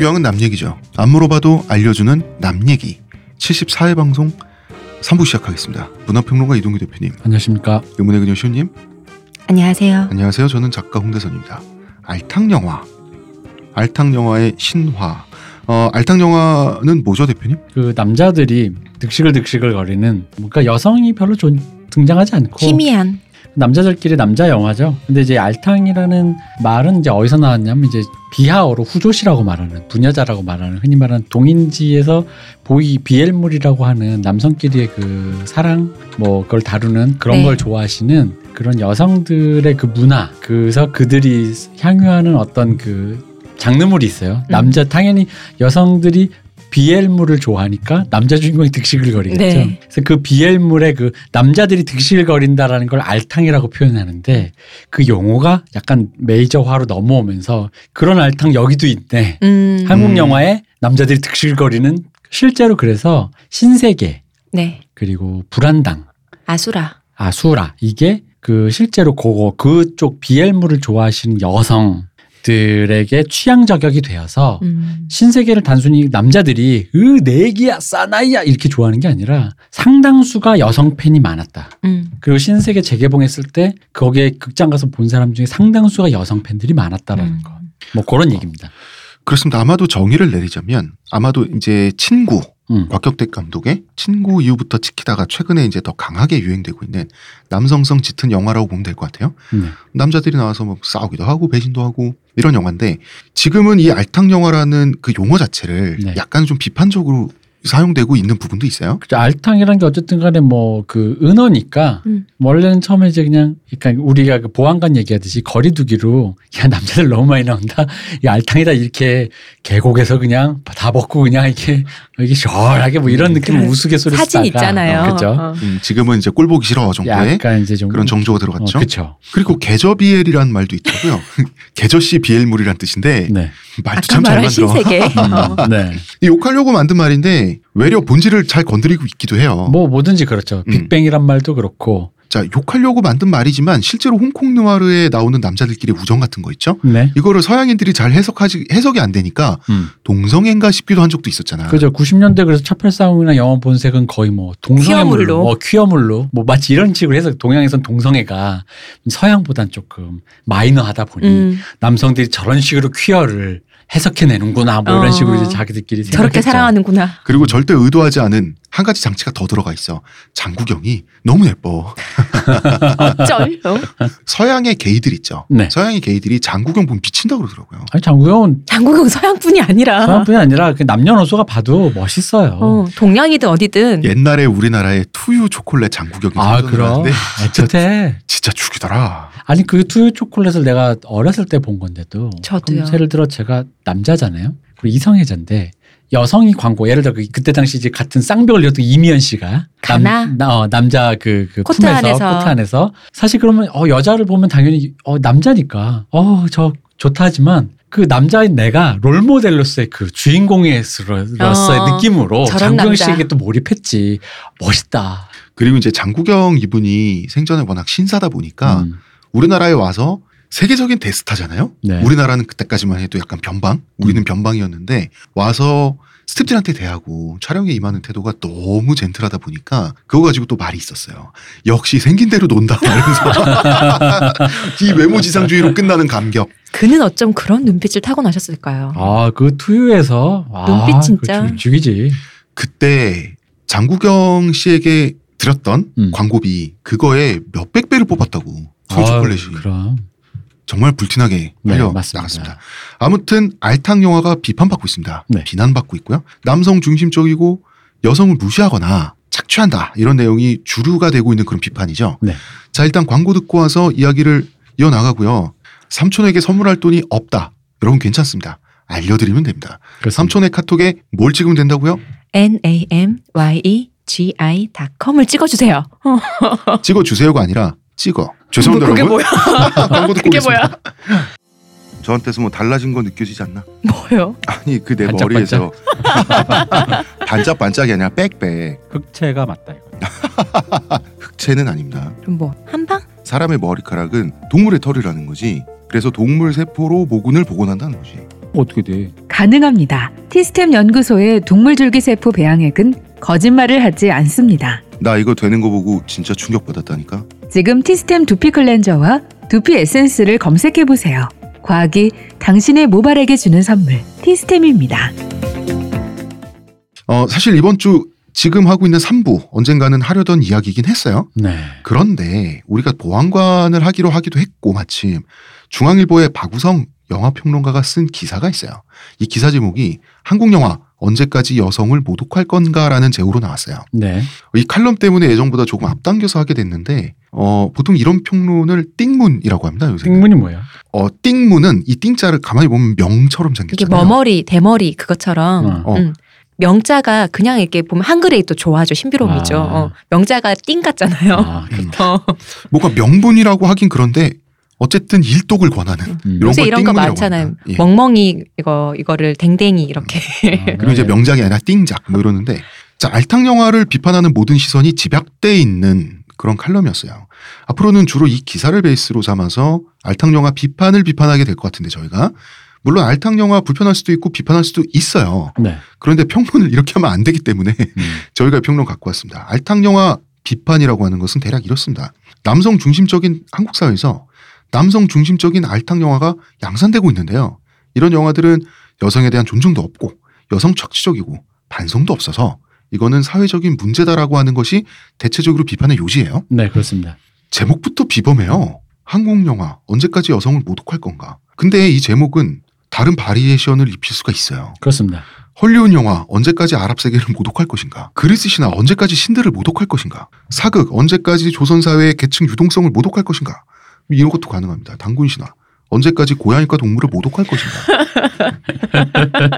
교양은 남 얘기죠. 안 물어봐도 알려주는 남 얘기. 74회 방송 3부 시작하겠습니다. 문화평론가 이동규 대표님, 안녕하십니까. 의문의 그녀 시호님, 안녕하세요. 안녕하세요. 저는 작가 홍대선입니다. 알탕 영화, 알탕 영화의 신화. 어, 알탕 영화는 뭐죠, 대표님? 그 남자들이 득실득실 거리는 뭔가 여성이 별로 존, 등장하지 않고 희미한 남자들끼리 남자 영화죠. 근데 이제 알탕이라는 말은 이제 어디서 나왔냐면 이제 비하어로 후조시라고 말하는 부녀자라고 말하는 흔히 말하는 동인지에서 보이 비엘물이라고 하는 남성끼리의 그 사랑 뭐 그걸 다루는 그런 네. 걸 좋아하시는 그런 여성들의 그 문화 그래서 그들이 향유하는 어떤 그 장르물이 있어요. 남자 당연히 여성들이 비엘물을 좋아하니까 남자 주인공이 득식을 거리겠죠. 네. 그래서 그 비엘물의 그 남자들이 득식을 거린다라는 걸 알탕이라고 표현하는데 그 용어가 약간 메이저화로 넘어오면서 그런 알탕 여기도 있네. 음, 한국 음. 영화에 남자들이 득식을 거리는 실제로 그래서 신세계 네 그리고 불안당 아수라 아수라 이게 그 실제로 그거 그쪽 비엘물을 좋아하시는 여성 들에게 취향 저격이 되어서 음. 신세계를 단순히 남자들이 으 내기야 사나이야 이렇게 좋아하는 게 아니라 상당수가 여성 팬이 많았다. 음. 그리고 신세계 재개봉했을 때 거기에 극장 가서 본 사람 중에 상당수가 여성 팬들이 많았다라는 음. 거. 뭐 그런 얘기입니다. 그렇습니다. 아마도 정의를 내리자면 아마도 이제 친구 음. 곽격택 감독의 친구 이후부터 지키다가 최근에 이제 더 강하게 유행되고 있는 남성성 짙은 영화라고 보면 될 것 같아요. 네. 남자들이 나와서 뭐 싸우기도 하고 배신도 하고 이런 영화인데 지금은 이 알탕 영화라는 그 용어 자체를 네. 약간 좀 비판적으로 사용되고 있는 부분도 있어요. 그죠. 알탕이라는 게 어쨌든 간에 뭐 그 은어니까 음. 원래는 처음에 이제 그냥 그러니까 우리가 그 보안관 얘기하듯이 거리두기로 야 남자들 너무 많이 나온다 이 알탕이다 이렇게 계곡에서 그냥 다 벗고 그냥 이렇게 이게 시원하게 뭐 이런 느낌 그 우스갯소리 사진 쓰다가 있잖아요. 어, 그죠 어. 음, 지금은 이제 꼴 보기 싫어 정도의 약간 이제 좀 그런 정조가 들어갔죠. 어, 그렇죠 그리고 개저비엘이라는 말도 있더라고요. 개저씨 비엘물이란 뜻인데 네. 말도 참 잘 만들어. 신세계 어. 음, 네. 이 욕하려고 만든 말인데 외려 본질을 잘 건드리고 있기도 해요. 뭐 뭐든지 그렇죠. 음. 빅뱅이란 말도 그렇고. 자 욕하려고 만든 말이지만 실제로 홍콩 느와르에 나오는 남자들끼리 우정 같은 거 있죠. 네. 이거를 서양인들이 잘 해석하지 해석이 안 되니까 음. 동성애인가 싶기도 한 적도 있었잖아. 그죠. 90년대 그래서 차팔싸움이나 영원 본색은 거의 뭐 동성애물로, 퀴어물로. 뭐 퀴어물로, 뭐 마치 이런 식으로 해서 동양에선 동성애가 서양보단 조금 마이너하다 보니 음. 남성들이 저런 식으로 퀴어를 해석해내는구나 뭐 이런 어. 식으로 이제 자기들끼리 저렇게 생각했죠. 사랑하는구나 그리고 절대 의도하지 않은 한 가지 장치가 더 들어가 있어. 장구경이 너무 예뻐. 어쩔 어? 서양의 게이들 있죠. 네. 서양의 게이들이 장구경 보면 미친다 그러더라고요. 아니 장구영은 장국은 서양뿐이 아니라 서양뿐이 아니라 그 남녀노소가 봐도 멋있어요. 어, 동양이든 어디든 옛날에 우리나라에 투유 초콜릿 장구경이 아 그럼 나는데 어쨌든 진짜 죽이더라. 아니 그 투유 초콜릿을 내가 어렸을 때 본 건데도 저도요. 그럼 예를 들어 제가 남자잖아요. 그리고 이성애자인데 여성이 광고 예를 들어 그- 그때 당시 이제 같은 쌍벽을 이었던 이미연 씨가 가나? 남, 나- 어, 남자 그, 그 코트 품에서 안에서. 코트 안에서 사실 그러면 어 여자를 보면 당연히 어 남자니까 어저 좋다지만 그 남자인 내가 롤 모델로서의 그 주인공으로서의 어, 느낌으로 남자. 씨에게 또 몰입했지 멋있다. 그리고 이제 장구경 이분이 생전에 워낙 신사다 보니까 음, 우리나라에 와서 세계적인 대스타잖아요. 네. 우리나라는 그때까지만 해도 약간 변방, 우리는 변방이었는데 와서 스탭들한테 대하고 촬영에 임하는 태도가 너무 젠틀하다 보니까 그거 가지고 또 말이 있었어요. 역시 생긴 대로 논다 말면서 이 외모 지상주의로 끝나는 감격. 그는 어쩜 그런 눈빛을 타고나셨을까요? 아 그 투유에서 아, 눈빛 진짜. 그거 죽- 죽이지. 그때 장구경 씨에게 드렸던 음. 광고비 그거에 몇백 배를 뽑았다고 투 아, 초콜릿이 그럼 정말 불티나게 네, 팔려 맞습니다. 나갔습니다. 아무튼 알탕 영화가 비판받고 있습니다. 네. 비난받고 있고요. 남성 중심적이고 여성을 무시하거나 착취한다 이런 내용이 주류가 되고 있는 그런 비판이죠. 네. 자 일단 광고 듣고 와서 이야기를 이어나가고요. 삼촌에게 선물할 돈이 없다. 여러분 괜찮습니다. 알려드리면 됩니다. 그렇습니다. 삼촌의 카톡에 뭘 찍으면 된다고요? N A M Y E G I 닷컴을 찍어주세요. 어, 찍어주세요가 아니라 찍어. 죄송합니다 그게 여러분. 뭐야? 광고 듣고 그게. 뭐야? 저한테서 뭐 달라진 거 느껴지지 않나? 뭐요? 아니 그 내? 머리에서 반짝반짝이 아니라 빽빽 흑채가 맞다 이거. 흑채는 아닙니다. 그럼 뭐 한방? 사람의 머리카락은 동물의 털이라는 거지. 그래서 동물 세포로 모근을 복원한다는 거지. 어떻게 돼? 가능합니다. 티스템 연구소의 동물 줄기 세포 배양액은 거짓말을 하지 않습니다. 나 이거 되는 거 보고 진짜 충격받았다니까. 지금 티스템 두피 클렌저와 두피 에센스를 검색해 보세요. 과학이 당신의 모발에게 주는 선물 티스템입니다. 어, 사실 이번 주 지금 하고 있는 3부 언젠가는 하려던 이야기이긴 했어요. 네. 그런데 우리가 보안관을 하기로 하기도 했고 마침 중앙일보의 박우성 영화 평론가가 쓴 기사가 있어요. 이 기사 제목이 한국 영화 언제까지 여성을 모독할 건가라는 제호로 나왔어요. 네. 이 칼럼 때문에 예정보다 조금 앞당겨서 하게 됐는데 어, 보통 이런 평론을 띵문이라고 합니다. 요새. 띵문이 뭐예요? 어, 띵문은 이 띵자를 가만히 보면 명처럼 이게 생겼잖아요. 머머리, 대머리 그것처럼 어. 어. 음. 명자가 그냥 이렇게 보면 한글에 또 좋아하죠. 신비로움이죠. 아. 어. 명자가 띵 같잖아요. 아. 어. 뭔가 명분이라고 하긴 그런데 어쨌든 일독을 권하는 음. 이런 요새 걸 이런 거 많잖아요. 예. 멍멍이 이거 이거를 댕댕이 이렇게. 아, 그리고 이제 네. 명작이 아니라 띵작 뭐 이러는데 자 알탕 영화를 비판하는 모든 시선이 집약돼 있는 그런 칼럼이었어요. 앞으로는 주로 이 기사를 베이스로 삼아서 알탕 영화 비판을 비판하게 될 것 같은데 저희가 물론 알탕 영화 불편할 수도 있고 비판할 수도 있어요. 네. 그런데 평론을 이렇게 하면 안 되기 때문에 음. 저희가 평론 갖고 왔습니다. 알탕 영화 비판이라고 하는 것은 대략 이렇습니다. 남성 중심적인 한국 사회에서 남성 중심적인 알탕 영화가 양산되고 있는데요. 이런 영화들은 여성에 대한 존중도 없고 여성 착취적이고 반성도 없어서 이거는 사회적인 문제다라고 하는 것이 대체적으로 비판의 요지예요. 네, 그렇습니다. 제목부터 비범해요. 한국 영화 언제까지 여성을 모독할 건가? 근데 이 제목은 다른 바리에이션을 입힐 수가 있어요. 그렇습니다. 헐리우드 영화 언제까지 아랍 세계를 모독할 것인가? 그리스 신화 언제까지 신들을 모독할 것인가? 사극 언제까지 조선 사회의 계층 유동성을 모독할 것인가? 이런 것도 가능합니다. 당군 신화 언제까지 고양이과 동물을 모독할 것인가?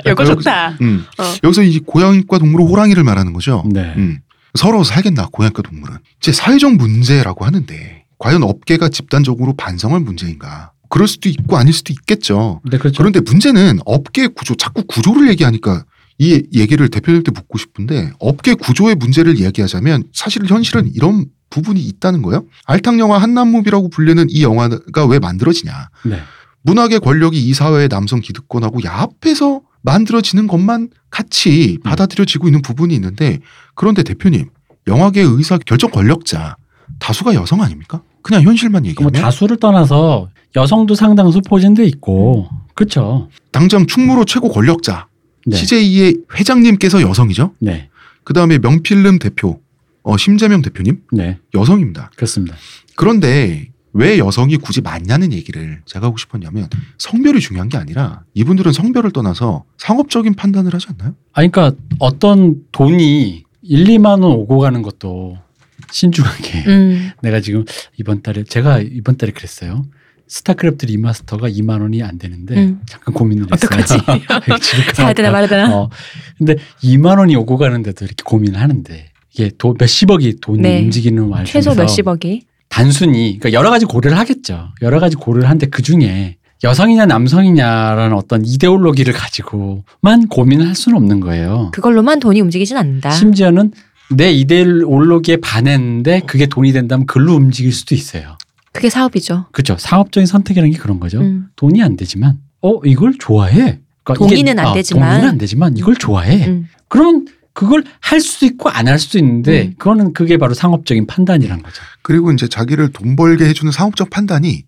이거 여기서- 좋다. 음. 어. 여기서 이 고양이과 동물은 호랑이를 말하는 거죠. 네. 음. 서로 살겠나 고양이과 동물은 이제 사회적 문제라고 하는데 과연 업계가 집단적으로 반성할 문제인가? 그럴 수도 있고 아닐 수도 있겠죠. 네, 그렇죠. 그런데 문제는 업계 구조, 자꾸 구조를 얘기하니까 이 얘기를 대표님한테 묻고 싶은데 업계 구조의 문제를 이야기하자면 사실 현실은 이런 부분이 있다는 거예요. 알탕 영화 한남무비라고 불리는 이 영화가 왜 만들어지냐? 네. 문학의 권력이 이 사회의 남성 기득권하고 야합해서 만들어지는 것만 같이 음. 받아들여지고 있는 부분이 있는데 그런데 대표님 영화계 의사 결정 권력자 다수가 여성 아닙니까? 그냥 현실만 뭐 얘기하면 다수를 떠나서 여성도 상당수 포진돼 있고 그렇죠. 당장 충무로 최고 권력자 네. CJ의 회장님께서 여성이죠. 네. 그 다음에 명필름 대표, 어, 심재명 대표님 네. 여성입니다. 그렇습니다. 그런데 왜 여성이 굳이 많냐는 얘기를 제가 하고 싶었냐면 성별이 중요한 게 아니라 이분들은 성별을 떠나서 상업적인 판단을 하지 않나요? 아 그러니까 어떤 돈이 1, 2만 원 오고 가는 것도 신중하게 음. 내가 지금 이번 달에 제가 이번 달에 그랬어요. 스타크래프트 리마스터가 2만 원이 안 되는데 음. 잠깐 고민을 했어요. 어떡하지? 이거 집에 사야 되나 말아야 되나? 어. 근데 2만 원이 오고 가는데도 이렇게 고민을 하는데 이게 도, 몇십억이 돈이 네. 움직이는 와중에서 최소 몇십억이. 단순히 그러니까 여러 가지 고려를 하겠죠. 여러 가지 고려를 하는데 그 중에 여성이냐 남성이냐라는 어떤 이데올로기를 가지고만 고민을 할 수는 없는 거예요. 그걸로만 돈이 움직이진 않는다. 심지어는 내 이데올로기에 반했는데 그게 돈이 된다면 글로 움직일 수도 있어요. 그게 사업이죠. 그렇죠. 사업적인 선택이라는 게 그런 거죠. 음. 돈이 안 되지만 어 이걸 좋아해. 그러니까 동의는 안 어, 되지만. 동의는 안 되지만 이걸 좋아해. 음. 그러면 그걸 할 수도 있고 안 할 수도 있는데 음. 그거는 그게 바로 상업적인 판단이란 거죠. 그리고 이제 자기를 돈 벌게 해주는 상업적 판단이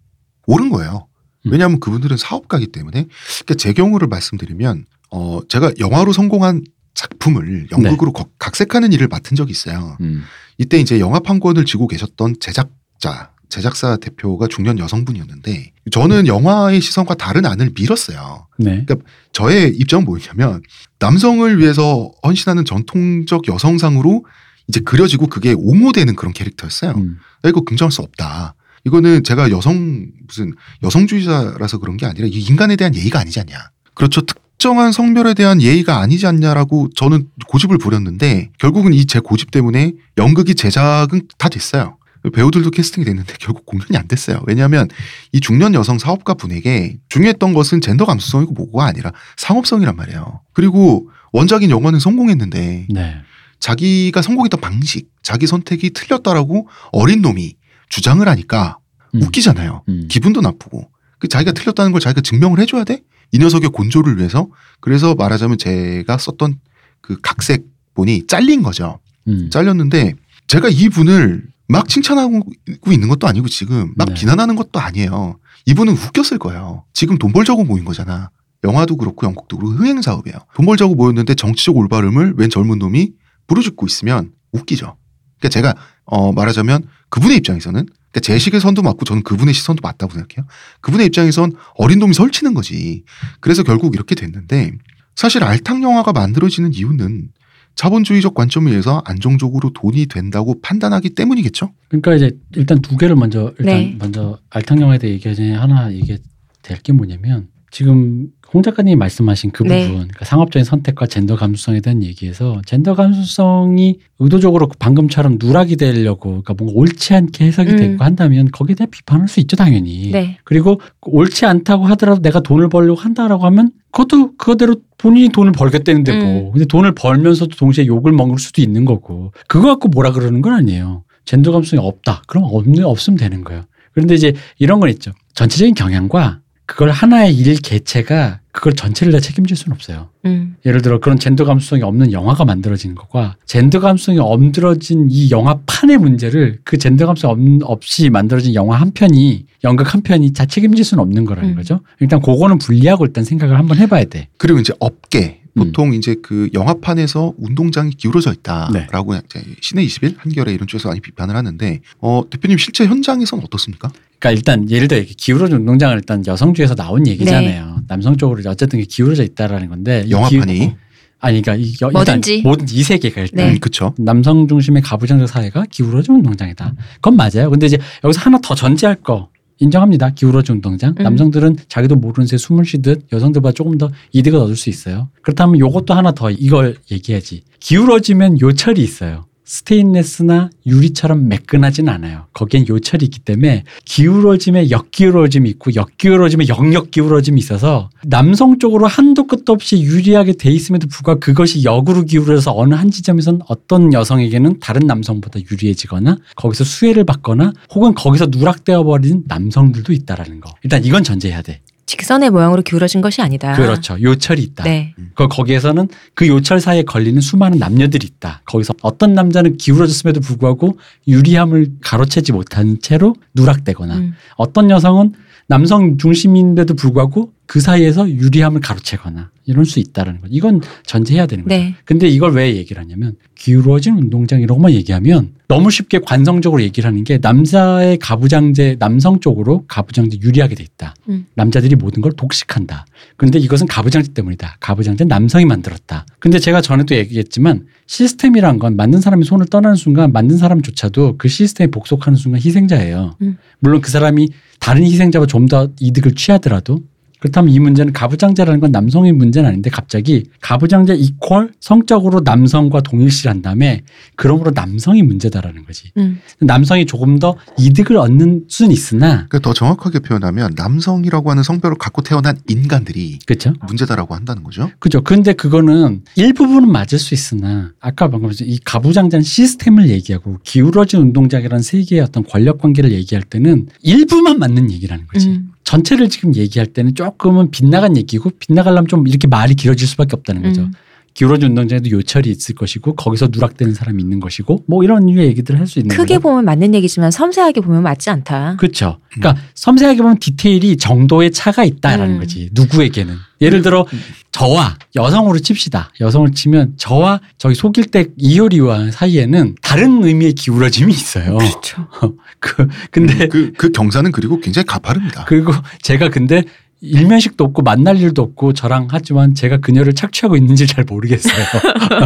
옳은 거예요. 음. 왜냐하면 그분들은 사업가기 때문에. 그러니까 제 경우를 말씀드리면 어 제가 영화로 성공한 작품을 연극으로 거- 각색하는 일을 맡은 적이 있어요. 음. 이때 이제 영화 판권을 쥐고 계셨던 제작자, 제작사 대표가 중년 여성분이었는데 저는 영화의 시선과 다른 안을 밀었어요. 네. 저의 입장은 뭐였냐면 남성을 위해서 헌신하는 전통적 여성상으로 이제 그려지고 그게 옹호되는 그런 캐릭터였어요. 음. 나 이거 긍정할 수 없다. 이거는 제가 여성 무슨 여성주의자라서 그런 게 아니라 이 인간에 대한 예의가 아니지 않냐. 그렇죠. 특정한 성별에 대한 예의가 아니지 않냐라고 저는 고집을 부렸는데 결국은 이 제 고집 때문에 연극이 제작은 다 됐어요. 배우들도 캐스팅이 됐는데 결국 공연이 안 됐어요. 왜냐하면 이 중년 여성 사업가 분에게 중요했던 것은 젠더 감수성이고 뭐가 아니라 상업성이란 말이에요. 그리고 원작인 영화는 성공했는데 네. 자기가 성공했던 방식, 자기 선택이 틀렸다라고 어린 놈이 주장을 하니까 음. 웃기잖아요. 음. 기분도 나쁘고. 그 자기가 틀렸다는 걸 자기가 증명을 해줘야 돼? 이 녀석의 곤조를 위해서 그래서 말하자면 제가 썼던 그 각색 본이 잘린 거죠. 음. 잘렸는데 제가 이 분을 막 칭찬하고 있는 것도 아니고 지금 막 네. 비난하는 것도 아니에요. 이분은 웃겼을 거예요. 지금 돈 벌자고 모인 거잖아. 영화도 그렇고 영국도 그렇고 흥행 사업이에요. 돈 벌자고 모였는데 정치적 올바름을 웬 젊은 놈이 부르짖고 있으면 웃기죠. 그러니까 제가 어 말하자면 그분의 입장에서는 그러니까 제 시선도 맞고 저는 그분의 시선도 맞다고 생각해요. 그분의 입장에선 어린 놈이 설치는 거지. 그래서 결국 이렇게 됐는데 사실 알탕 영화가 만들어지는 이유는 자본주의적 관점에 의해서 안정적으로 돈이 된다고 판단하기 때문이겠죠. 그러니까 이제 일단 두 개를 먼저 일단 네. 먼저 알탕 영화에 대해 얘기하기 전에 하나 얘기 될게 뭐냐면 지금 홍 작가님이 말씀하신 그 네. 부분 그러니까 상업적인 선택과 젠더 감수성에 대한 얘기에서 젠더 감수성이 의도적으로 방금처럼 누락이 되려고 그러니까 뭔가 옳지 않게 해석이 음. 되고 한다면 거기에 대해 비판할 수 있죠 당연히 네. 그리고 옳지 않다고 하더라도 내가 돈을 벌려고 한다라고 하면 그것도 그거대로 본인이 돈을 벌겠다는데 뭐. 음. 근데 돈을 벌면서도 동시에 욕을 먹을 수도 있는 거고. 그거 갖고 뭐라 그러는 건 아니에요. 젠더 감성이 없다. 그럼 없는 없으면 되는 거예요. 그런데 이제 이런 건 있죠. 전체적인 경향과 그걸 하나의 일 개체가 그걸 전체를 다 책임질 수는 없어요. 음. 예를 들어 그런 젠더 감수성이 없는 영화가 만들어지는 것과 젠더 감수성이 엄들어진 이 영화판의 문제를 그 젠더 감수성 없- 없이 만들어진 영화 한 편이 연극 한 편이 다 책임질 수는 없는 거라는 음. 거죠. 일단 그거는 분리하고 일단 생각을 한번 해봐야 돼. 그리고 이제 업계 음. 보통 이제 그 영화판에서 운동장이 기울어져 네. 있다라고 이제 신의 20일 한겨레 이런 쪽에서 많이 비판을 하는데 어 대표님 실제 현장에서는 어떻습니까? 그러니까 일단 예를 들어 이렇게 기울어진 운동장은 일단 여성주에서 나온 얘기잖아요. 남성 쪽으로 어쨌든 기울어져 있다라는 건데 이 영화판이 기- 아니 그러니까 이 여- 뭐든지. 일단 뭐든지 이 세계가 일단 네. 음, 그쵸. 남성 중심의 가부장적 사회가 기울어진 운동장이다. 그건 맞아요. 근데 이제 여기서 하나 더 전제할 거 인정합니다. 기울어진 운동장. 음. 남성들은 자기도 모르는 새 숨을 쉬듯 여성들보다 조금 더 이득을 얻을 수 있어요. 그렇다면 요것도 하나 더 이걸 얘기해야지. 기울어지면 요철이 있어요. 스테인레스나 유리처럼 매끈하진 않아요. 거기엔 요철이 있기 때문에 기울어짐에 역기울어짐이 있고 역기울어짐에 역역기울어짐이 있어서 남성 쪽으로 한도 끝도 없이 유리하게 돼 있음에도 불구하고 그것이 역으로 기울어서 어느 한 지점에선 어떤 여성에게는 다른 남성보다 유리해지거나 거기서 수혜를 받거나 혹은 거기서 누락되어 버린 남성들도 있다라는 거. 일단 이건 전제해야 돼. 직선의 모양으로 기울어진 것이 아니다. 그렇죠. 요철이 있다. 네. 그 거기에서는 그 요철 사이에 걸리는 수많은 남녀들이 있다. 거기서 어떤 남자는 기울어졌음에도 불구하고 유리함을 가로채지 못한 채로 누락되거나 음. 어떤 여성은 남성 중심인데도 불구하고 그 사이에서 유리함을 가로채거나 이럴 수 있다는 거. 이건 전제해야 되는 거죠. 네. 근데 이걸 왜 얘기를 하냐면 기울어진 운동장이라고만 얘기하면 너무 쉽게 관성적으로 얘기를 하는 게 남자의 가부장제 남성 쪽으로 가부장제 유리하게 돼 있다. 음. 남자들이 모든 걸 독식한다. 그런데 이것은 가부장제 때문이다. 가부장제 남성이 만들었다. 근데 제가 전에도 얘기했지만 시스템이란 건 만든 사람이 손을 떠나는 순간 만든 사람조차도 그 시스템에 복속하는 순간 희생자예요. 음. 물론 그 사람이 다른 희생자가 좀더 이득을 취하더라도 그렇다면 이 문제는 가부장제라는 건 남성의 문제는 아닌데 갑자기 가부장제 이퀄 성적으로 남성과 동일시한 다음에 그러므로 남성이 문제다라는 거지. 음. 남성이 조금 더 이득을 얻는 수는 있으나 그러니까 더 정확하게 표현하면 남성이라고 하는 성별을 갖고 태어난 인간들이 그렇죠. 문제다라고 한다는 거죠. 그죠. 근데 그거는 일부분은 맞을 수 있으나 아까 방금 이 가부장제는 시스템을 얘기하고 기울어진 운동장이라는 세계의 어떤 권력 관계를 얘기할 때는 일부만 맞는 얘기라는 거지. 음. 전체를 지금 얘기할 때는 조금은 빗나간 얘기고 빗나가려면 좀 이렇게 말이 길어질 수밖에 없다는 거죠. 음. 기울어진 운동장에도 요철이 있을 것이고 거기서 누락되는 사람이 있는 것이고 뭐 이런 류의 얘기들을 할 수 있는 크게 거죠. 보면 맞는 얘기지만 섬세하게 보면 맞지 않다. 그렇죠. 그러니까 섬세하게 보면 디테일이 정도의 차가 있다라는 음. 거지. 누구에게는. 예를 들어 저와 여성으로 칩시다. 여성을 치면 저와 저기 속일 때 이효리와 사이에는 다른 의미의 기울어짐이 있어요. 그렇죠. 그 근데 그, 그 경사는 그리고 굉장히 가파릅니다. 그리고 제가 근데 일면식도 없고 만날 일도 없고 저랑 하지만 제가 그녀를 착취하고 있는지 잘 모르겠어요.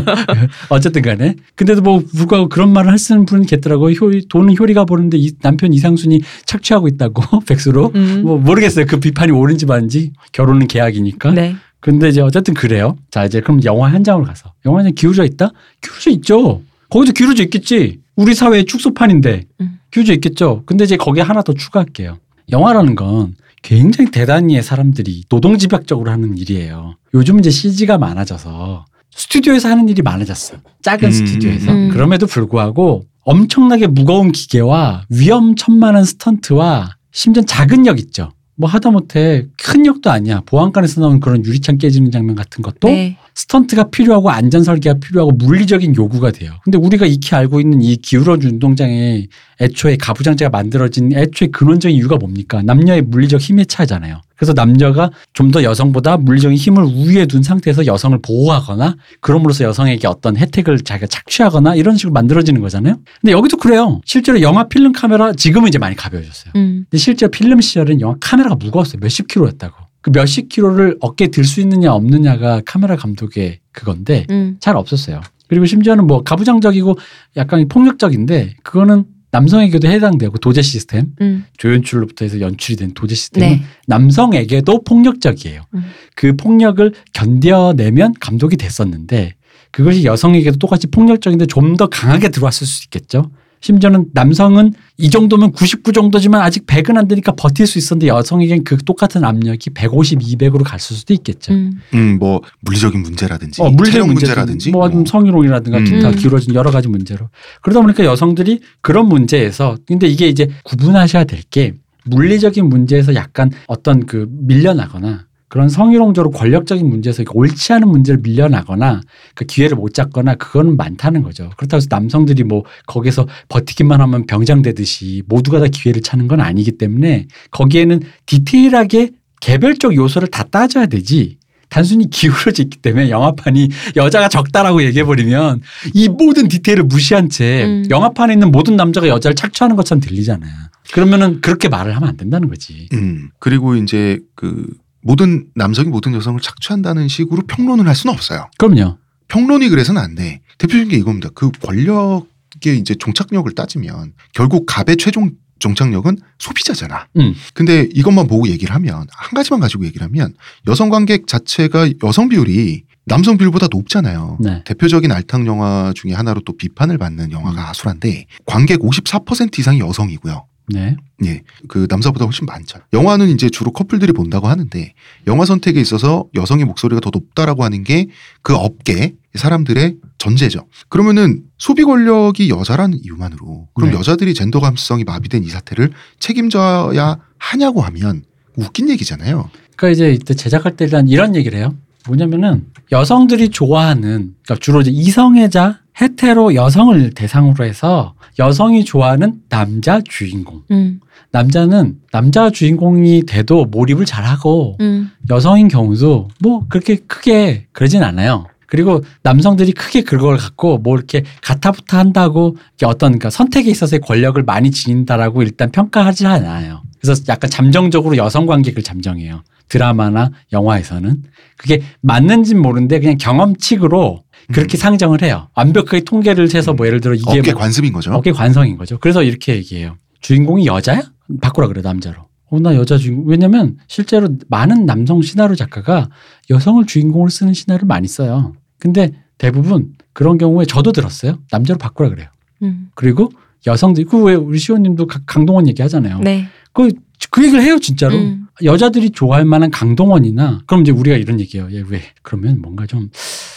어쨌든 간에. 근데도 뭐 불구하고 그런 말을 할 쓰는 분이 계더라고요. 효, 돈은 효리가 버는데 이 남편 이상순이 착취하고 있다고 백수로. 음. 뭐 모르겠어요. 그 비판이 옳은지 맞은지 결혼은 계약이니까. 네. 근데 이제 어쨌든 그래요. 자 이제 그럼 영화 현장으로 가서 영화 현장 기울어져 있다? 기울어져 있죠. 거기도 기울어져 있겠지. 우리 사회의 축소판인데 음. 기울어져 있겠죠. 근데 이제 거기에 하나 더 추가할게요. 영화라는 건 굉장히 대단히의 사람들이 노동집약적으로 하는 일이에요. 요즘 이제 CG가 많아져서 스튜디오에서 하는 일이 많아졌어. 작은 음, 스튜디오에서. 음. 그럼에도 불구하고 엄청나게 무거운 기계와 위험천만한 스턴트와 심지어 작은 역 있죠. 뭐 하다못해 큰 역도 아니야. 보안관에서 나오는 그런 유리창 깨지는 장면 같은 것도 네. 스턴트가 필요하고 안전 설계가 필요하고 물리적인 요구가 돼요. 근데 우리가 익히 알고 있는 이 기울어진 운동장에 애초에 가부장제가 만들어진 애초에 근원적인 이유가 뭡니까? 남녀의 물리적 힘의 차이잖아요. 그래서 남녀가 좀 더 여성보다 물리적인 힘을 우위에 둔 상태에서 여성을 보호하거나 그럼으로써 여성에게 어떤 혜택을 자기가 착취하거나 이런 식으로 만들어지는 거잖아요. 근데 여기도 그래요. 실제로 영화 필름 카메라 지금은 이제 많이 가벼워졌어요. 음. 근데 실제 필름 시절은 영화 카메라가 무거웠어요. 몇십 킬로였다고. 그 몇십 킬로를 어깨에 들수 있느냐 없느냐가 카메라 감독의 그건데 음. 잘 없었어요. 그리고 심지어는 뭐 가부장적이고 약간 폭력적인데 그거는 남성에게도 해당되고 도제 시스템 음. 조연출로부터 해서 연출이 된 도제 시스템은 네. 남성에게도 폭력적이에요. 음. 그 폭력을 견뎌내면 감독이 됐었는데 그것이 여성에게도 똑같이 폭력적인데 좀 더 강하게 들어왔을 수 있겠죠. 심지어는 남성은 이 정도면 99 정도지만 아직 100은 안 되니까 버틸 수 있었는데 여성에겐 그 똑같은 압력이 150, 200으로 갔을 수도 있겠죠. 음. 음, 뭐 물리적인 문제라든지 어, 물리적 문제라든지 뭐 뭐. 성희롱이라든가 음. 기타 음. 기울어진 여러 가지 문제로 그러다 보니까 여성들이 그런 문제에서 근데 이게 이제 구분하셔야 될 게 물리적인 문제에서 약간 어떤 그 밀려나거나 그런 성희롱적으로 권력적인 문제에서 옳지 않은 문제를 밀려나거나 그 기회를 못 잡거나 그거는 많다는 거죠. 그렇다고 해서 남성들이 뭐 거기서 버티기만 하면 병장되듯이 모두가 다 기회를 차는 건 아니기 때문에 거기에는 디테일하게 개별적 요소를 다 따져야 되지 단순히 기울어져 있기 때문에 영화판이 여자가 적다라고 얘기해버리면 이 모든 디테일을 무시한 채 음. 영화판에 있는 모든 남자가 여자를 착취하는 것처럼 들리잖아요. 그러면은 그렇게 말을 하면 안 된다는 거지. 음. 그리고 이제 그 모든 남성이 모든 여성을 착취한다는 식으로 평론을 할 수는 없어요. 그럼요. 평론이 그래서는 안 돼. 대표적인 게 이겁니다. 그 권력의 이제 종착역을 따지면 결국 갑의 최종 종착역은 소비자잖아. 음. 근데 이것만 보고 얘기를 하면 한 가지만 가지고 얘기를 하면 여성 관객 자체가 여성 비율이 남성 비율보다 높잖아요. 네. 대표적인 알탕 영화 중에 하나로 또 비판을 받는 영화가 아수라인데 관객 54% 이상이 여성이고요. 네. 예, 그 남자보다 훨씬 많죠. 영화는 이제 주로 커플들이 본다고 하는데 영화 선택에 있어서 여성의 목소리가 더 높다라고 하는 게 그 업계 사람들의 전제죠. 그러면은 소비 권력이 여자라는 이유만으로 그럼 네. 여자들이 젠더 감수성이 마비된 이 사태를 책임져야 하냐고 하면 웃긴 얘기잖아요. 그러니까 이제 이때 제작할 때 일단 이런 얘기를 해요. 뭐냐면은 여성들이 좋아하는 그러니까 주로 이제 이성애자 헤테로 여성을 대상으로 해서 여성이 좋아하는 남자 주인공. 음. 남자는 남자 주인공이 돼도 몰입을 잘하고 음. 여성인 경우도 뭐 그렇게 크게 그러진 않아요. 그리고 남성들이 크게 그걸 갖고 뭐 이렇게 가타부타 한다고 어떤 그러니까 선택에 있어서의 권력을 많이 지닌다라고 일단 평가하지 않아요. 그래서 약간 잠정적으로 여성 관객을 잠정해요. 드라마나 영화에서는 그게 맞는지는 모르는데 그냥 경험칙으로 그렇게 상정을 해요. 완벽하게 통계를 세서 뭐 예를 들어 이게 음. 어깨 뭐 관습인 거죠. 어깨 관성인 거죠. 그래서 이렇게 얘기해요. 주인공이 여자야? 바꾸라 그래 남자로. 어, 나 여자 주인공. 왜냐면 실제로 많은 남성 시나리오 작가가 여성을 주인공으로 쓰는 시나리오를 많이 써요. 근데 대부분 그런 경우에 저도 들었어요. 남자로 바꾸라 그래요. 음. 그리고 여성들이 그왜 우리 시호님도 가- 강동원 얘기하잖아요. 네. 그, 그 얘기를 해요 진짜로. 음. 여자들이 좋아할 만한 강동원이나 그럼 이제 우리가 이런 얘기해요. 얘왜 그러면 뭔가 좀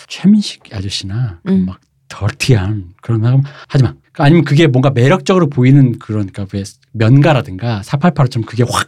최민식 아저씨나 음. 막 더티한 그런 거 하지 마. 아니면 그게 뭔가 매력적으로 보이는 그런 그러니까 왜 면가라든가 488처럼 그게 확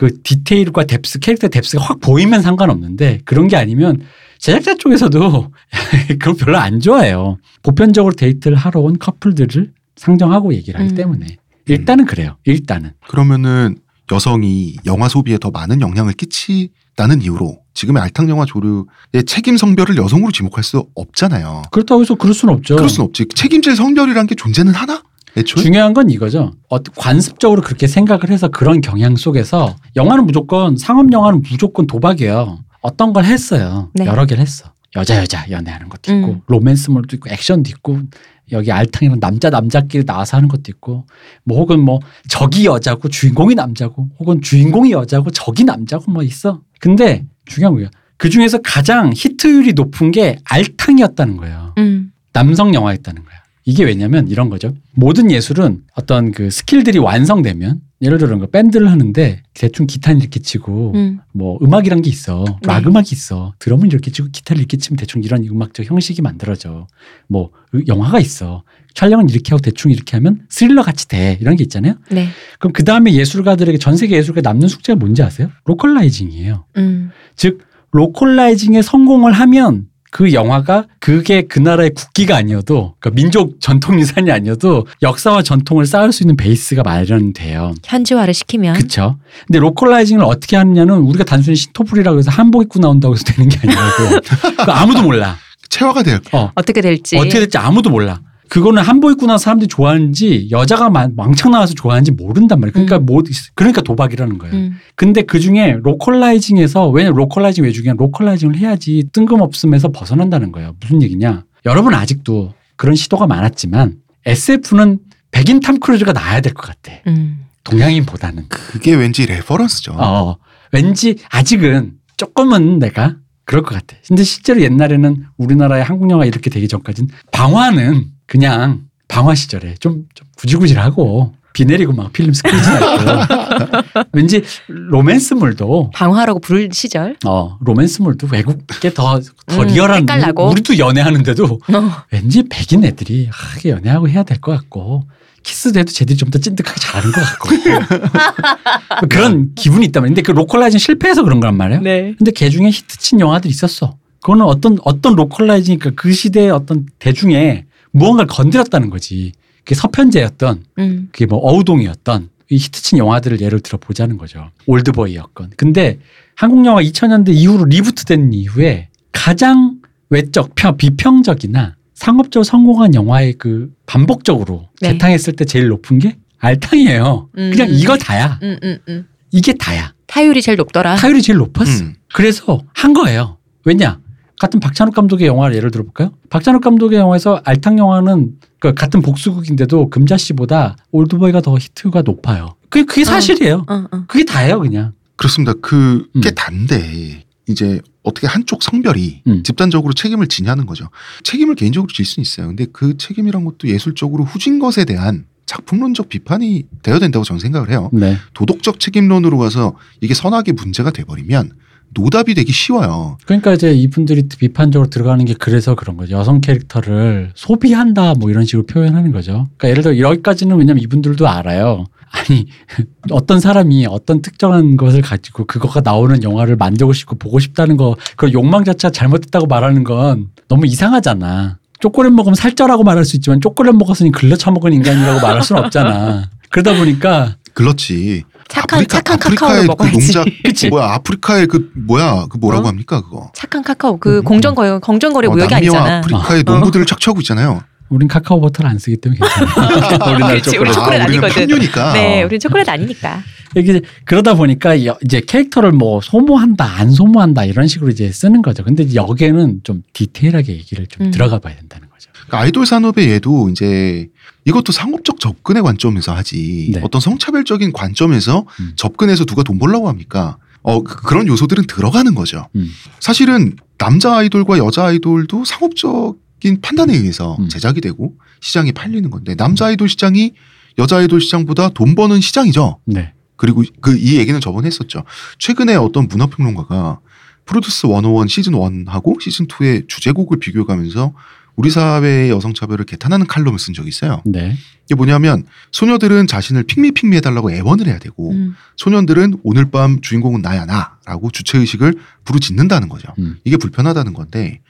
그 디테일과 depth 캐릭터 depth가 확 보이면 상관없는데 그런 게 아니면 제작자 쪽에서도 그걸 별로 안 좋아해요. 보편적으로 데이트를 하러 온 커플들을 상정하고 얘기를 하기 음. 때문에 일단은 그래요. 일단은 그러면은 여성이 영화 소비에 더 많은 영향을 끼치다는 이유로 지금의 알탕 영화 조류의 책임 성별을 여성으로 지목할 수 없잖아요. 그렇다고 해서 그럴 수는 없죠. 그럴 수는 없지. 책임질 성별이란 게 존재는 하나? 애초에? 중요한 건 이거죠. 어, 관습적으로 그렇게 생각을 해서 그런 경향 속에서 영화는 무조건 상업 영화는 무조건 도박이에요. 어떤 걸 했어요. 네. 여러 개를 했어. 여자 여자 연애하는 것도 있고 음. 로맨스물도 있고 액션도 있고 여기 알탕이랑 남자 남자끼리 나와서 하는 것도 있고 뭐 혹은 뭐 적이 여자고 주인공이 남자고 혹은 주인공이 여자고 적이 남자고 뭐 있어. 근데 중요한 거예요. 그 중에서 가장 히트율이 높은 게 알탕이었다는 거예요. 음. 남성 영화였다는 거야. 이게 왜냐면 이런 거죠. 모든 예술은 어떤 그 skill들이 완성되면 예를 들어 그 밴드를 하는데 대충 기타를 이렇게 치고 음. 뭐 음악이란 게 있어. 락 네. 음악이 있어. 드럼을 이렇게 치고 기타를 이렇게 치면 대충 이런 음악적 형식이 만들어져. 뭐 으- 영화가 있어. 촬영은 이렇게 하고 대충 이렇게 하면 스릴러 같이 돼. 이런 게 있잖아요. 네. 그럼 그 다음에 예술가들에게 전 세계 예술가 남는 숙제가 뭔지 아세요? localizing이에요. 음. 즉 localizing에 성공을 하면 그 영화가 그게 그 나라의 국기가 아니어도 그러니까 민족 전통 유산이 아니어도 역사와 전통을 쌓을 수 있는 베이스가 마련돼요. 현지화를 시키면 그렇죠. 근데 localizing을 어떻게 하느냐는 우리가 단순히 신토불이라고 해서 한복 입고 나온다고 해서 되는 게 아니고 그거 아무도 몰라. 체화가 될 어, 어떻게 될지. 어떻게 될지 아무도 몰라. 그거는 한복 입고 나서 사람들이 좋아하는지 여자가 마- 왕창 나와서 좋아하는지 모른단 말이에요. 그러니까 음. 뭐 그러니까 도박이라는 거예요. 음. 근데 그 중에 localizing에서 왜냐면 localizing 왜 중요한 localizing을 해야지 뜬금없음에서 벗어난다는 거예요. 무슨 얘기냐? 여러분 아직도 그런 시도가 많았지만 SF는 백인 탐 크루즈가 나야 될 것 같아. 음. 동양인보다는. 그게 왠지 reference죠. 어, 왠지 아직은 조금은 내가 그럴 것 같아. 근데 실제로 옛날에는 우리나라의 한국 영화 이렇게 되기 전까지는 방화는 그냥 방화 시절에 좀, 좀 구질구질하고 비 내리고 막 필름 스크래치 나고 왠지 로맨스물도 방화라고 부를 시절. 어 로맨스물도 외국 게 더, 더 음, 리얼한. 우리- 우리도 연애하는데도 어. 왠지 백인 애들이 하게 연애하고 해야 될 것 같고 키스도 해도 쟤들이 좀 더 찐득하게 잘하는 것 같고 그런 기분이 있단 말이야. 근데 그 localizing 실패해서 그런 거란 말이에요. 네. 근데 개 중에 히트친 영화들이 있었어. 그거는 어떤 어떤 localizing이니까 그 시대의 어떤 대중에 무언가를 건드렸다는 거지. 그게 서편제였던 음. 그게 뭐 어우동이었던 이 히트친 영화들을 예를 들어 보자는 거죠. 올드보이였건. 근데 한국 영화 2000년대 이후로 리부트된 이후에 가장 외적 평 비평적이나 상업적으로 성공한 영화의 그 반복적으로 네. 재탕했을 때 제일 높은 게 알탕이에요. 음. 그냥 이거 다야. 음, 음, 음. 이게 다야. 타율이 제일 높더라. 타율이 제일 높았어. 음. 그래서 한 거예요. 왜냐? 같은 박찬욱 감독의 영화를 예를 들어볼까요? 박찬욱 감독의 영화에서 알탕 영화는 그 같은 복수극인데도 금자씨보다 올드보이가 더 히트가 높아요. 그게, 그게 어. 사실이에요. 어, 어. 그게 다예요, 그냥. 그렇습니다. 그게 음. 단데 이제 어떻게 한쪽 성별이 음. 집단적으로 책임을 지냐는 거죠. 책임을 개인적으로 질 수는 있어요. 근데 그 책임이란 것도 예술적으로 후진 것에 대한 작품론적 비판이 되어야 된다고 저는 생각을 해요. 네. 도덕적 책임론으로 가서 이게 선악의 문제가 돼버리면 노답이 되기 쉬워요. 그러니까 이제 이분들이 비판적으로 들어가는 게 그래서 그런 거죠. 여성 캐릭터를 소비한다 뭐 이런 식으로 표현하는 거죠. 그러니까 예를 들어 여기까지는 왜냐면 이분들도 알아요. 아니 어떤 사람이 어떤 특정한 것을 가지고 그거가 나오는 영화를 만들고 싶고 보고 싶다는 거그 욕망 자체가 잘못됐다고 말하는 건 너무 이상하잖아. 초콜릿 먹으면 살쪄라고 말할 수 있지만 초콜릿 먹었으니 글러 처먹은 인간이라고 말할 수는 없잖아. 그러다 보니까 그렇지. 착한 아프리카, 착한 카카오를 그 먹어야지. 농작 그치? 뭐야 아프리카의 그 뭐야 그 뭐라고 어? 합니까 그거? 착한 카카오 그 음. 공정거래 공정거래 어, 무역이 남미와 아니잖아. 아프리카의 어. 농부들을 착취하고 있잖아요. 우린 카카오 버터를 안 쓰기 때문에 괜찮아. 우리나라 그렇지, 우리 초콜릿. 초콜릿 아, 우리는 아니거든. 편유니까. 네, 우리는 초콜릿 아니니까. 이게 그러다 보니까 여- 이제 캐릭터를 뭐 소모한다 안 소모한다 이런 식으로 이제 쓰는 거죠. 근데 이제 여기에는 좀 디테일하게 얘기를 좀 음. 들어가 봐야 된다는 거죠. 그러니까 아이돌 산업의 얘도 이제 이것도 상업적 접근의 관점에서 하지 네. 어떤 성차별적인 관점에서 음. 접근해서 누가 돈 벌라고 합니까? 어 그- 그런 요소들은 들어가는 거죠. 음. 사실은 남자 아이돌과 여자 아이돌도 상업적인 판단에 의해서 음. 제작이 되고 시장이 팔리는 건데 남자 아이돌 시장이 여자 아이돌 시장보다 돈 버는 시장이죠. 네. 그리고 그 이 얘기는 저번에 했었죠. 최근에 어떤 문화평론가가 프로듀스 101 시즌 1하고 시즌 2의 주제곡을 비교해가면서 우리 사회의 여성 차별을 개탄하는 칼럼을 쓴 적이 있어요. 네. 이게 뭐냐면 소녀들은 자신을 핑미 핑미 해달라고 애원을 해야 되고 음. 소년들은 오늘 밤 주인공은 나야 나라고 주체 의식을 부르짖는다는 거죠. 음. 이게 불편하다는 건데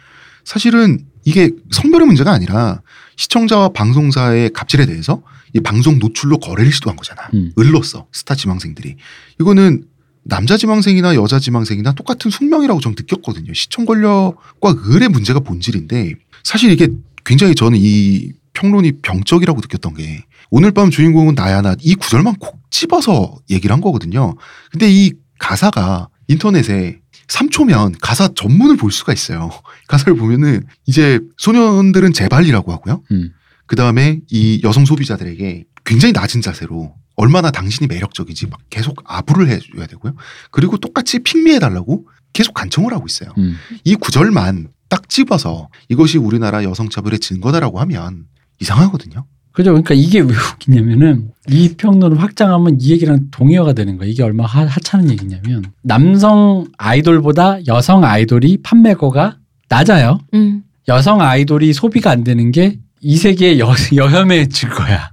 사실은 이게 성별의 문제가 아니라 시청자와 방송사의 갑질에 대해서 이 방송 노출로 거래를 시도한 거잖아. 음. 을로써 스타 지망생들이 이거는 남자 지망생이나 여자 지망생이나 똑같은 숙명이라고 좀 느꼈거든요. 시청 권력과 을의 문제가 본질인데 사실 이게 굉장히 저는 이 평론이 병적이라고 느꼈던 게 오늘 밤 주인공은 나야 나 이 구절만 콕 집어서 얘기를 한 거거든요. 근데 이 가사가 인터넷에 3초면 가사 전문을 볼 수가 있어요. 가사를 보면은 이제 소년들은 제발이라고 하고요. 음. 그 다음에 이 여성 소비자들에게 굉장히 낮은 자세로 얼마나 당신이 매력적인지 막 계속 아부를 해줘야 되고요. 그리고 똑같이 핑미해달라고 계속 간청을 하고 있어요. 음. 이 구절만 딱 집어서 이것이 우리나라 여성차별의 증거다라고 하면 이상하거든요. 그죠? 그러니까 이게 왜 웃기냐면은 이 평론을 확장하면 이 얘기랑 동의어가 되는 거야. 이게 얼마나 하, 하찮은 얘기냐면 남성 아이돌보다 여성 아이돌이 판매고가 낮아요. 음. 여성 아이돌이 소비가 안 되는 게 이 세계의 여, 여혐해질 거야.